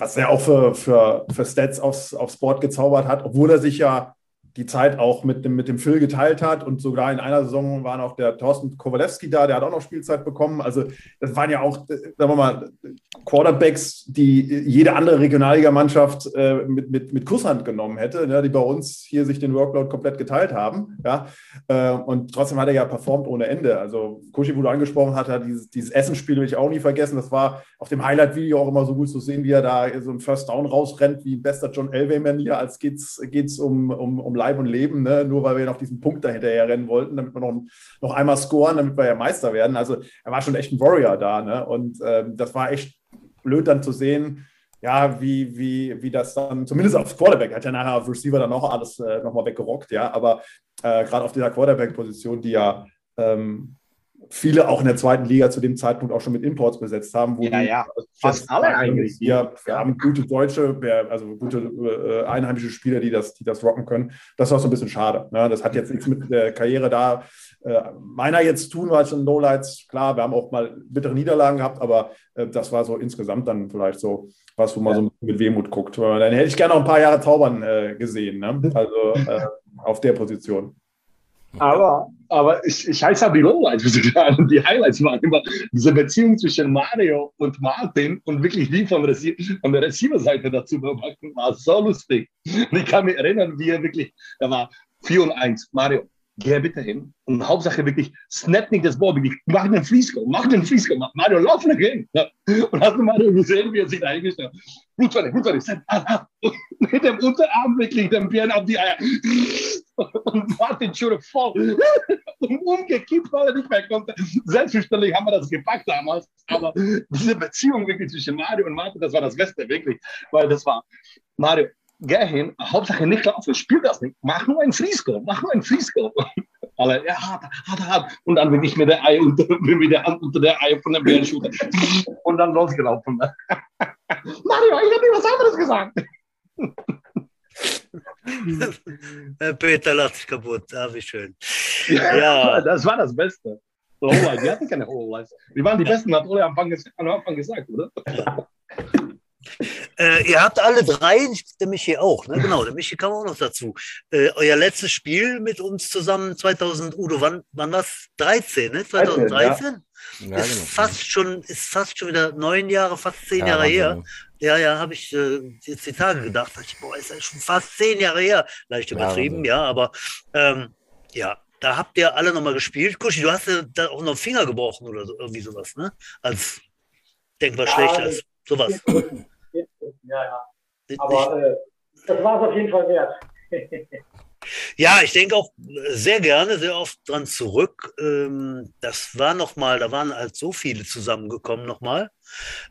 was er auch für, für, für Stats aufs, aufs Board gezaubert hat, obwohl er sich ja die Zeit auch mit dem, mit dem Phil geteilt hat und sogar in einer Saison war noch der Thorsten Kowalewski da, der hat auch noch Spielzeit bekommen. Also das waren ja auch, sagen wir mal, Quarterbacks, die jede andere Regionalligamannschaft äh, mit, mit, mit Kusshand genommen hätte, ne, die bei uns hier sich den Workload komplett geteilt haben. Ja? Äh, und trotzdem hat er ja performt ohne Ende. Also Kushi, wo du angesprochen hast, hat dieses, dieses Essenspiel will ich auch nie vergessen. Das war auf dem Highlight-Video auch immer so gut zu sehen, wie er da so ein First Down rausrennt, wie bester John Elway-Manier, als geht es um, um, um Leib und Leben, ne? nur weil wir noch diesen Punkt dahinterher rennen wollten, damit wir noch, noch einmal scoren, damit wir ja Meister werden. Also er war schon echt ein Warrior da. Ne? Und ähm, das war echt blöd dann zu sehen, ja, wie, wie, wie das dann, zumindest aufs Quarterback, hat ja nachher auf Receiver dann auch alles äh, nochmal weggerockt, ja, aber äh, gerade auf dieser Quarterback-Position, die ja ähm, viele auch in der zweiten Liga zu dem Zeitpunkt auch schon mit Imports besetzt haben. Wo ja, ja, fast alle eigentlich. Ja, wir haben gute Deutsche, also gute äh, einheimische Spieler, die das, die das rocken können. Das war so ein bisschen schade. Ne? Das hat jetzt nichts mit der Karriere da äh, meiner jetzt tun, weil es ein Lowlights, klar, wir haben auch mal bittere Niederlagen gehabt, aber äh, das war so insgesamt dann vielleicht so was, wo man ja. so mit Wehmut guckt. Dann hätte ich gerne noch ein paar Jahre Zaubern äh, gesehen, ne? also äh, auf der Position. Aber, aber ich, ich heiße ja die Lowlights, die Highlights waren immer diese Beziehung zwischen Mario und Martin und wirklich die von, Reci von der Receiver-Seite dazu beobachten, war so lustig. Und ich kann mich erinnern, wie er wirklich, er war 4 und 1, Mario, geh bitte hin und Hauptsache wirklich, snap nicht das Ball, wirklich, mach den Frisco, mach den Frisco, mach Mario, lauf nach hin. Und hast du Mario gesehen, wie er sich da eingestellt hat? Ah, ah. mit dem Unterarm wirklich den Bären auf die Eier. Und Martin schon voll und umgekippt, weil er nicht mehr konnte. Selbstverständlich haben wir das gepackt damals, aber diese Beziehung wirklich zwischen Mario und Martin, das war das Beste, wirklich, weil das war, Mario, geh hin, Hauptsache nicht laufen, spiel das nicht, mach nur ein Frisco, mach nur ein Frisco. Alle, ja, hart, hart, hart. Und dann bin ich mit der Ei unter, mit der Hand unter der Ei von der Bärenschule und dann losgelaufen. Mario, ich habe dir was anderes gesagt. Peter lacht sich kaputt, ah, wie schön. Ja, ja, das war das Beste. Wir hatten keine Lowlights. Wir waren die Besten, hat Ole am Anfang, am Anfang gesagt, oder? Äh, ihr habt alle drei, der Michi auch, ne? genau, der Michi kam auch noch dazu. Äh, euer letztes Spiel mit uns zusammen 2000, Udo, wann, wann war es? 13, ne? 2013? Ja. ist, genau. fast schon, ist fast schon wieder neun Jahre, fast zehn ja, Jahre her. Ja, ja, habe ich äh, jetzt die Tage gedacht. Ich, boah, ist ja schon fast zehn Jahre her. Leicht übertrieben, ja, ja aber ähm, ja, da habt ihr alle nochmal gespielt. Kuschi, du hast ja da auch noch einen Finger gebrochen oder so, irgendwie sowas, ne? Als denkbar ja, schlechter ist. Sowas. Ja, ja. Aber äh, das war es auf jeden Fall wert. Ja, ich denke auch sehr gerne, sehr oft dran zurück. Ähm, das war nochmal, da waren halt so viele zusammengekommen nochmal.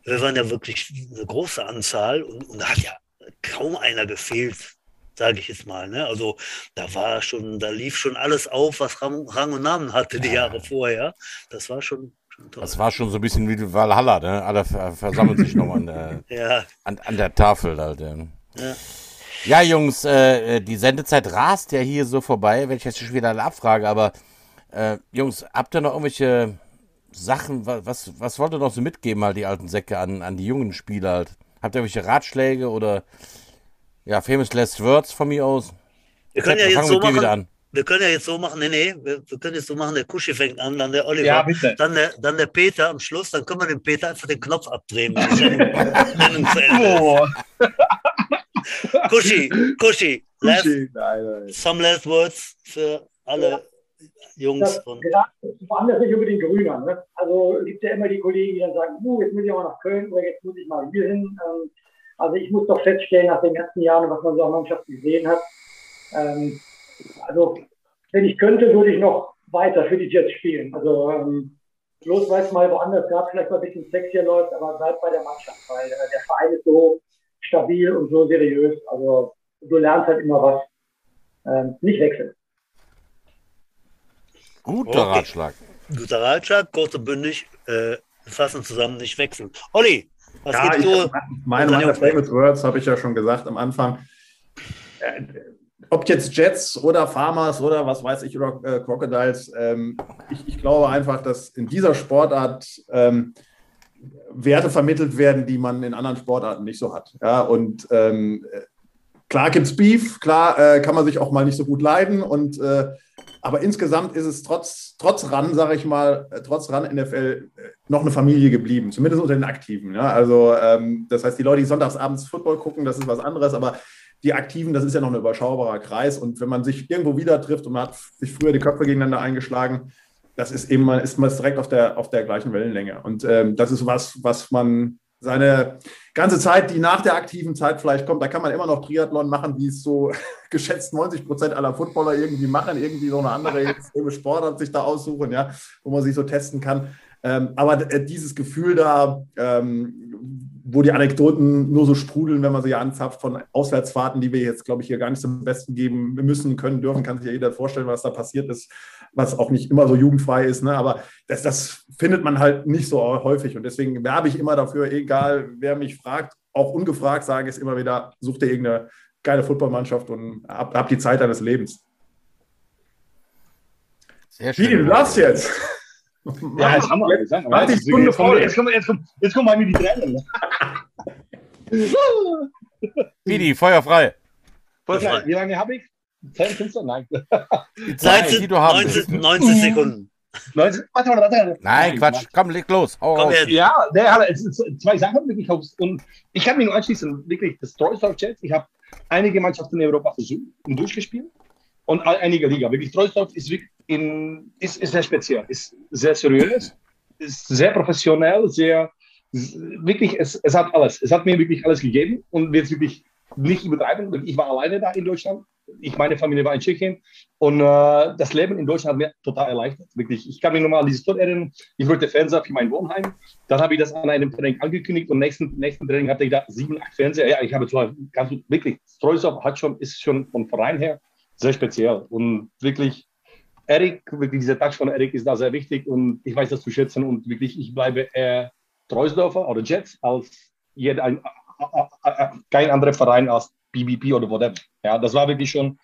Wir waren ja wirklich eine große Anzahl und, und da hat ja kaum einer gefehlt, sage ich jetzt mal. Ne? Also da war schon, da lief schon alles auf, was Rang, Rang und Namen hatte die Jahre vorher. Das war schon, das war schon so ein bisschen wie Valhalla, ne? Alle versammeln sich noch an der, ja. an, an, der Tafel halt. Ja. ja. Jungs, äh, die Sendezeit rast ja hier so vorbei, wenn ich jetzt schon wieder abfrage, aber äh, Jungs, habt ihr noch irgendwelche Sachen, was, was wollt ihr noch so mitgeben, halt die alten Säcke an, an die jungen Spieler halt? Habt ihr irgendwelche Ratschläge oder ja, famous last words von mir aus? Wir können ja jetzt so machen, wir können ja jetzt so machen, nee, nee, wir, wir können jetzt so machen, der Kuschi fängt an, dann der Oliver, ja, bitte. Dann, der, dann der Peter am Schluss, dann können wir dem Peter einfach den Knopf abdrehen. oh. Kuschi, Kuschi, last, nein, nein. some last words für alle ja. Jungs. Das, und woanders nicht unbedingt grüner. Ne? Also es gibt ja immer die Kollegen, die dann sagen, uh, jetzt muss ich auch nach Köln oder jetzt muss ich mal hier hin. Ähm, also ich muss doch feststellen, nach den ganzen Jahren, was man so an Mannschaft gesehen hat, ähm, also, wenn ich könnte, würde ich noch weiter für die Jets spielen. Also, ähm, bloß weil es mal woanders gab, vielleicht mal ein bisschen sexier läuft, aber bleibt bei der Mannschaft, weil äh, der Verein ist so stabil und so seriös. Also, du lernst halt immer was. Ähm, nicht wechseln. Guter okay. Ratschlag. Guter Ratschlag, kurz und bündig, äh, fassen zusammen, nicht wechseln. Olli, was ja, gibst du? Meine, meine Famous Words habe ich ja schon gesagt am Anfang. Äh, ob jetzt Jets oder Farmers oder was weiß ich, oder äh, Crocodiles, ähm, ich, ich, glaube einfach, dass in dieser Sportart ähm, Werte vermittelt werden, die man in anderen Sportarten nicht so hat. Ja, und ähm, klar gibt es Beef, klar äh, kann man sich auch mal nicht so gut leiden und äh, aber insgesamt ist es trotz, trotz RAN, sage ich mal, äh, trotz RAN NFL äh, noch eine Familie geblieben, zumindest unter den Aktiven. Ja? Also ähm, das heißt, die Leute, die sonntagsabends Football gucken, das ist was anderes, aber die Aktiven, das ist ja noch ein überschaubarer Kreis. Und wenn man sich irgendwo wieder trifft und man hat sich früher die Köpfe gegeneinander eingeschlagen, das ist eben, man ist man direkt auf der, auf der gleichen Wellenlänge. Und ähm, das ist was, was man seine ganze Zeit, die nach der aktiven Zeit vielleicht kommt, da kann man immer noch Triathlon machen, wie es so geschätzt 90 Prozent aller Footballer irgendwie machen, irgendwie so eine andere Sportart sich da aussuchen, ja, wo man sich so testen kann. Ähm, aber äh, dieses Gefühl da, ähm, wo die Anekdoten nur so sprudeln, wenn man sie anzapft von Auswärtsfahrten, die wir jetzt, glaube ich, hier gar nicht zum Besten geben müssen, können, dürfen, kann sich ja jeder vorstellen, was da passiert ist. was auch nicht immer so jugendfrei ist. Ne? Aber das, das findet man halt nicht so häufig. Und deswegen werbe ich immer dafür, egal wer mich fragt, auch ungefragt sage ich es immer wieder, such dir irgendeine geile Footballmannschaft und hab, hab die Zeit deines Lebens. Sehr schön. Wie, du darfst jetzt. Ja, jetzt haben wir. Jetzt, Mach die Stunde voll. Jetzt kommen, jetzt, kommen, jetzt kommen bei mir die Tränen. Bidi, Feuer frei. Voll frei. Wie lange habe ich? 10, 15? Nein. Die Zeit, die du haben 19, willst. 19 Sekunden. 19, warte, warte, warte. Nein, Quatsch. Komm, leg los. Hau Komm jetzt. Ja, der hat es sind zwei Sachen wirklich aus. Und ich kann mich nur anschließen, wirklich, das Treusdorf Jets. Ich habe einige Mannschaften in Europa versucht und durchgespielt. Und einige Liga. Wirklich, Treusdorf ist, wirklich in, ist, ist sehr speziell, ist sehr seriös, ist sehr professionell, sehr, wirklich, es, es hat alles. Es hat mir wirklich alles gegeben und wird wirklich nicht übertreiben. Ich war alleine da in Deutschland. Ich, meine Familie war in Tschechien. Und äh, das Leben in Deutschland hat mir total erleichtert. Wirklich. Ich kann mich nochmal an diese Story erinnern. Ich wollte Fernseher für mein Wohnheim. Dann habe ich das an einem Training angekündigt und nächsten, nächsten Training hatte ich da sieben, acht Fernseher. Ja, ich habe zwar ganz wirklich, Streusop hat schon, ist schon von Verein her sehr speziell. Und wirklich, Erik, wirklich dieser Touch von Erik ist da sehr wichtig und ich weiß das zu schätzen und wirklich, ich bleibe eher Treusdorfer oder Jets als jeder, ein, kein anderer Verein als BBP oder whatever. Ja, das war wirklich schon,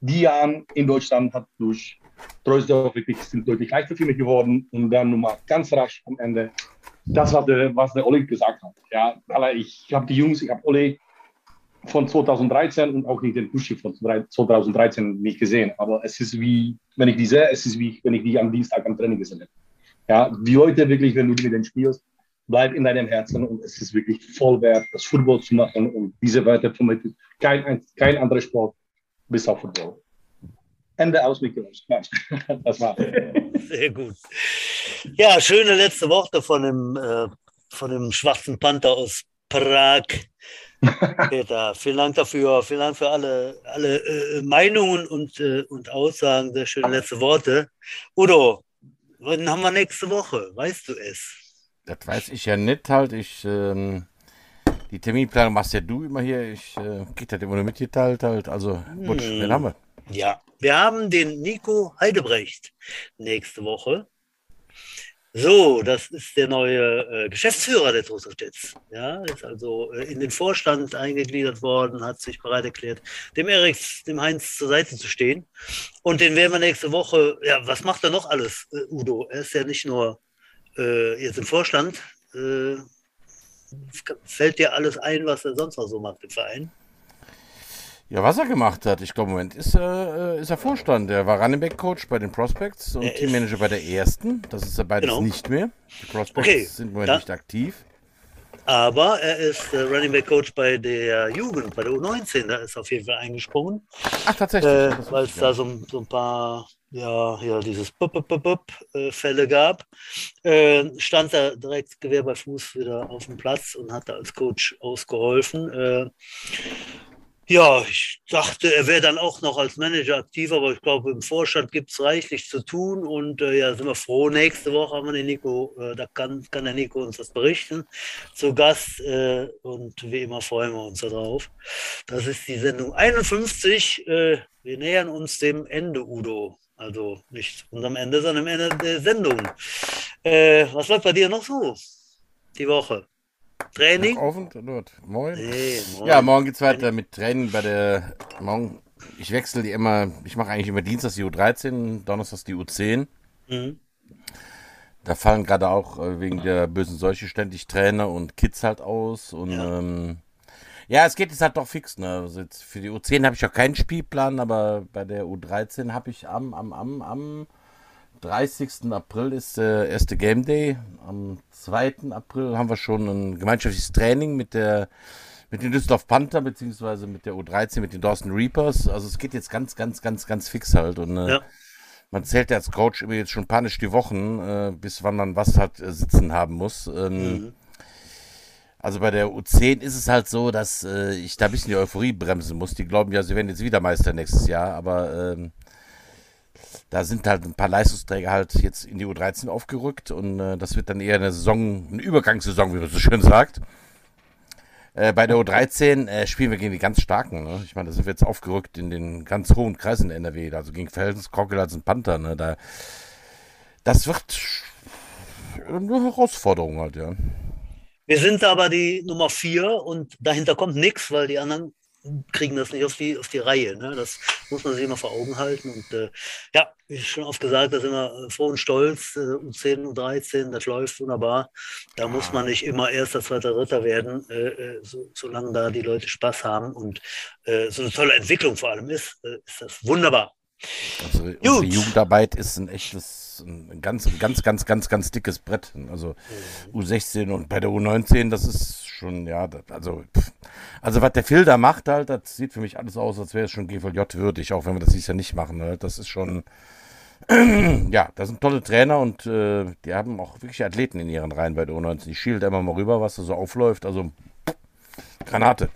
die Jahre in Deutschland hat durch Treusdorf wirklich sind deutlich leichter für mich geworden und dann nochmal ganz rasch am Ende, das was der, was der Olli gesagt hat. Ja, ich habe die Jungs, ich habe Olli von 2013 und auch nicht den Puschi von 2013 nicht gesehen, aber es ist wie, wenn ich die sehe, es ist wie, wenn ich die am Dienstag am Training gesehen habe. Ja, die Leute wirklich, wenn du mit denen spielst, bleib in deinem Herzen und es ist wirklich voll wert, das Football zu machen und diese Werte vermittelt kein, ein- kein anderer Sport bis auf Football. Ende aus. Nein, Das war's. Sehr gut. Ja, schöne letzte Worte von dem, äh, von dem schwarzen Panther aus Prag. Peter, vielen Dank dafür. Vielen Dank für alle, alle äh, Meinungen und, äh, und Aussagen. Sehr schöne letzte Worte. Udo, wann haben wir nächste Woche? Weißt du es? Das weiß ich ja nicht halt. Ich, ähm, die Terminplanung machst ja du immer hier. Ich äh, krieg das immer nur mitgeteilt halt. Also, gut, Hm. wen haben wir? Ja, wir haben den Nico Heidebrecht nächste Woche. So, das ist der neue äh, Geschäftsführer der Jets. Ja, ist also äh, in den Vorstand eingegliedert worden, hat sich bereit erklärt, dem Erik, dem Heinz zur Seite zu stehen. Und den werden wir nächste Woche, ja, was macht er noch alles, äh, Udo? Er ist ja nicht nur äh, jetzt im Vorstand. Äh, fällt dir alles ein, was er sonst noch so macht im Verein? Ja, was er gemacht hat. Ich glaube, im Moment ist er, äh, ist er Vorstand. Der war Running Back Coach bei den Prospects und Er Teammanager bei der ersten. Das ist er beides Genau. nicht mehr. Die Prospects Okay, sind im Moment da- nicht aktiv. Aber er ist äh, Running Back Coach bei der Jugend, bei der U19. Da ist er auf jeden Fall eingesprungen, Ach, tatsächlich. äh, weil es da so, so ein paar, ja, ja dieses Bup, Bup, Bup, Bup, äh, Fälle gab. Äh, stand er direkt Gewehr bei Fuß wieder auf dem Platz und hat da als Coach ausgeholfen. Ja, ich dachte, er wäre dann auch noch als Manager aktiv, aber ich glaube, im Vorstand gibt es reichlich zu tun und äh, ja, sind wir froh. Nächste Woche haben wir den Nico, äh, da kann, kann der Nico uns das berichten, zu Gast äh, und wie immer freuen wir uns darauf. Das ist die Sendung 51. Äh, wir nähern uns dem Ende, Udo. Also nicht unserem Ende, sondern am Ende der Sendung. Äh, was läuft bei dir noch so? Die Woche. Training? Dort. Moin. Nee, moin. Ja, morgen geht's weiter mit Training bei der. Morgen. Ich wechsle die immer. Ich mache eigentlich immer Dienstags die U13, Donnerstags die U10. Mhm. Da fallen gerade auch äh, wegen der bösen Seuche ständig Trainer und Kids halt aus. Und Ja. ähm, ja es geht jetzt halt doch fix. Ne? Also jetzt für die U10 habe ich auch keinen Spielplan, aber bei der U13 habe ich am, am, am, am 30. April ist der erste Game Day. Am 2. April haben wir schon ein gemeinschaftliches Training mit der mit den Düsseldorf Panther beziehungsweise mit der U13 mit den Dawson Reapers. Also es geht jetzt ganz, ganz, ganz, ganz fix halt. Und äh, Ja. man zählt ja als Coach immer jetzt schon panisch die Wochen, äh, bis wann man was halt äh, sitzen haben muss. Ähm, Mhm. Also bei der U10 ist es halt so, dass äh, ich da ein bisschen die Euphorie bremsen muss. Die glauben ja, sie werden jetzt wieder Meister nächstes Jahr, aber ähm, da sind halt ein paar Leistungsträger halt jetzt in die U13 aufgerückt und äh, das wird dann eher eine Saison, eine Übergangssaison, wie man so schön sagt. Äh, bei der U13 äh, spielen wir gegen die ganz Starken. Ne? Ich meine, da sind wir jetzt aufgerückt in den ganz hohen Kreisen in NRW, also gegen Feldens, Crocodiles und Panther. Ne? Da, das wird eine Herausforderung halt, ja. Wir sind aber die Nummer vier und dahinter kommt nichts, weil die anderen kriegen das nicht auf die, auf die Reihe. Ne? Das muss man sich immer vor Augen halten. Und äh, ja, wie schon oft gesagt, da sind wir froh und stolz. Äh, U10, U13, das läuft wunderbar. Da muss man nicht immer erster, zweiter, dritter werden, äh, äh, so, solange da die Leute Spaß haben und äh, so eine tolle Entwicklung vor allem ist, äh, ist das wunderbar. Also unsere Jugendarbeit ist ein echtes, ein ganz, ganz, ganz, ganz, ganz dickes Brett. Also mhm. U16 und bei der U19, das ist schon, ja, also, also was der Phil da macht halt, das sieht für mich alles aus, als wäre es schon GVJ würdig, auch wenn wir das dieses Jahr nicht machen. Ne? Das ist schon, ja, das sind tolle Trainer und äh, die haben auch wirklich Athleten in ihren Reihen bei der U19. Die schielt immer mal rüber, was da so aufläuft. Also Granate.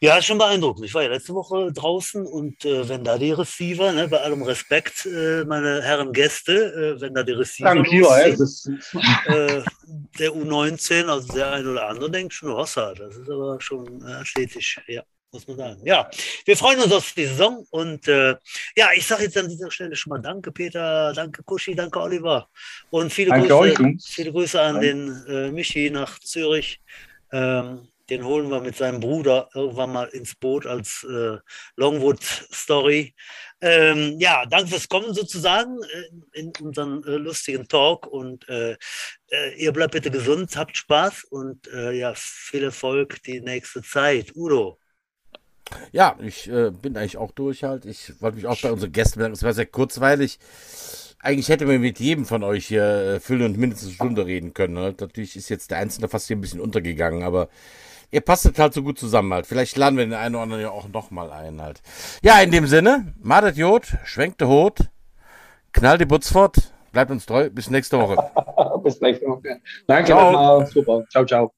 Ja, schon beeindruckend. Ich war ja letzte Woche draußen und äh, wenn da die Receiver, ne, bei allem Respekt, äh, meine Herren Gäste, äh, wenn da die Receiver losziehen, äh, der U19, also der eine oder andere denkt schon Wasser. Das ist aber schon äh, athletisch, ja, muss man sagen. Ja, wir freuen uns auf die Saison und äh, ja, ich sage jetzt an dieser Stelle schon mal Danke, Peter, danke Kuschi, danke Oliver und viele, danke Grüße, euch, viele Grüße an den Michi nach Zürich. Ähm, den holen wir mit seinem Bruder irgendwann mal ins Boot als äh, Longwood-Story. Ähm, ja, danke fürs Kommen sozusagen äh, in unseren äh, lustigen Talk und äh, äh, ihr bleibt bitte gesund, habt Spaß und äh, ja, viel Erfolg die nächste Zeit. Udo. Ja, ich bin eigentlich auch durch halt. Ich wollte mich auch bei unseren Gästen bedanken. Es war sehr kurzweilig eigentlich hätte man mit jedem von euch hier füllen und mindestens eine Stunde reden können. Ne? Natürlich ist jetzt der Einzelne fast hier ein bisschen untergegangen, aber ihr passt halt so gut zusammen halt. Vielleicht laden wir den einen oder anderen ja auch nochmal ein halt. Ja, in dem Sinne, madet Jod, schwenkt der Hut, knallt die Butz fort, bleibt uns treu, bis nächste Woche. bis nächste Woche. Danke ciao. Super. Ciao, ciao.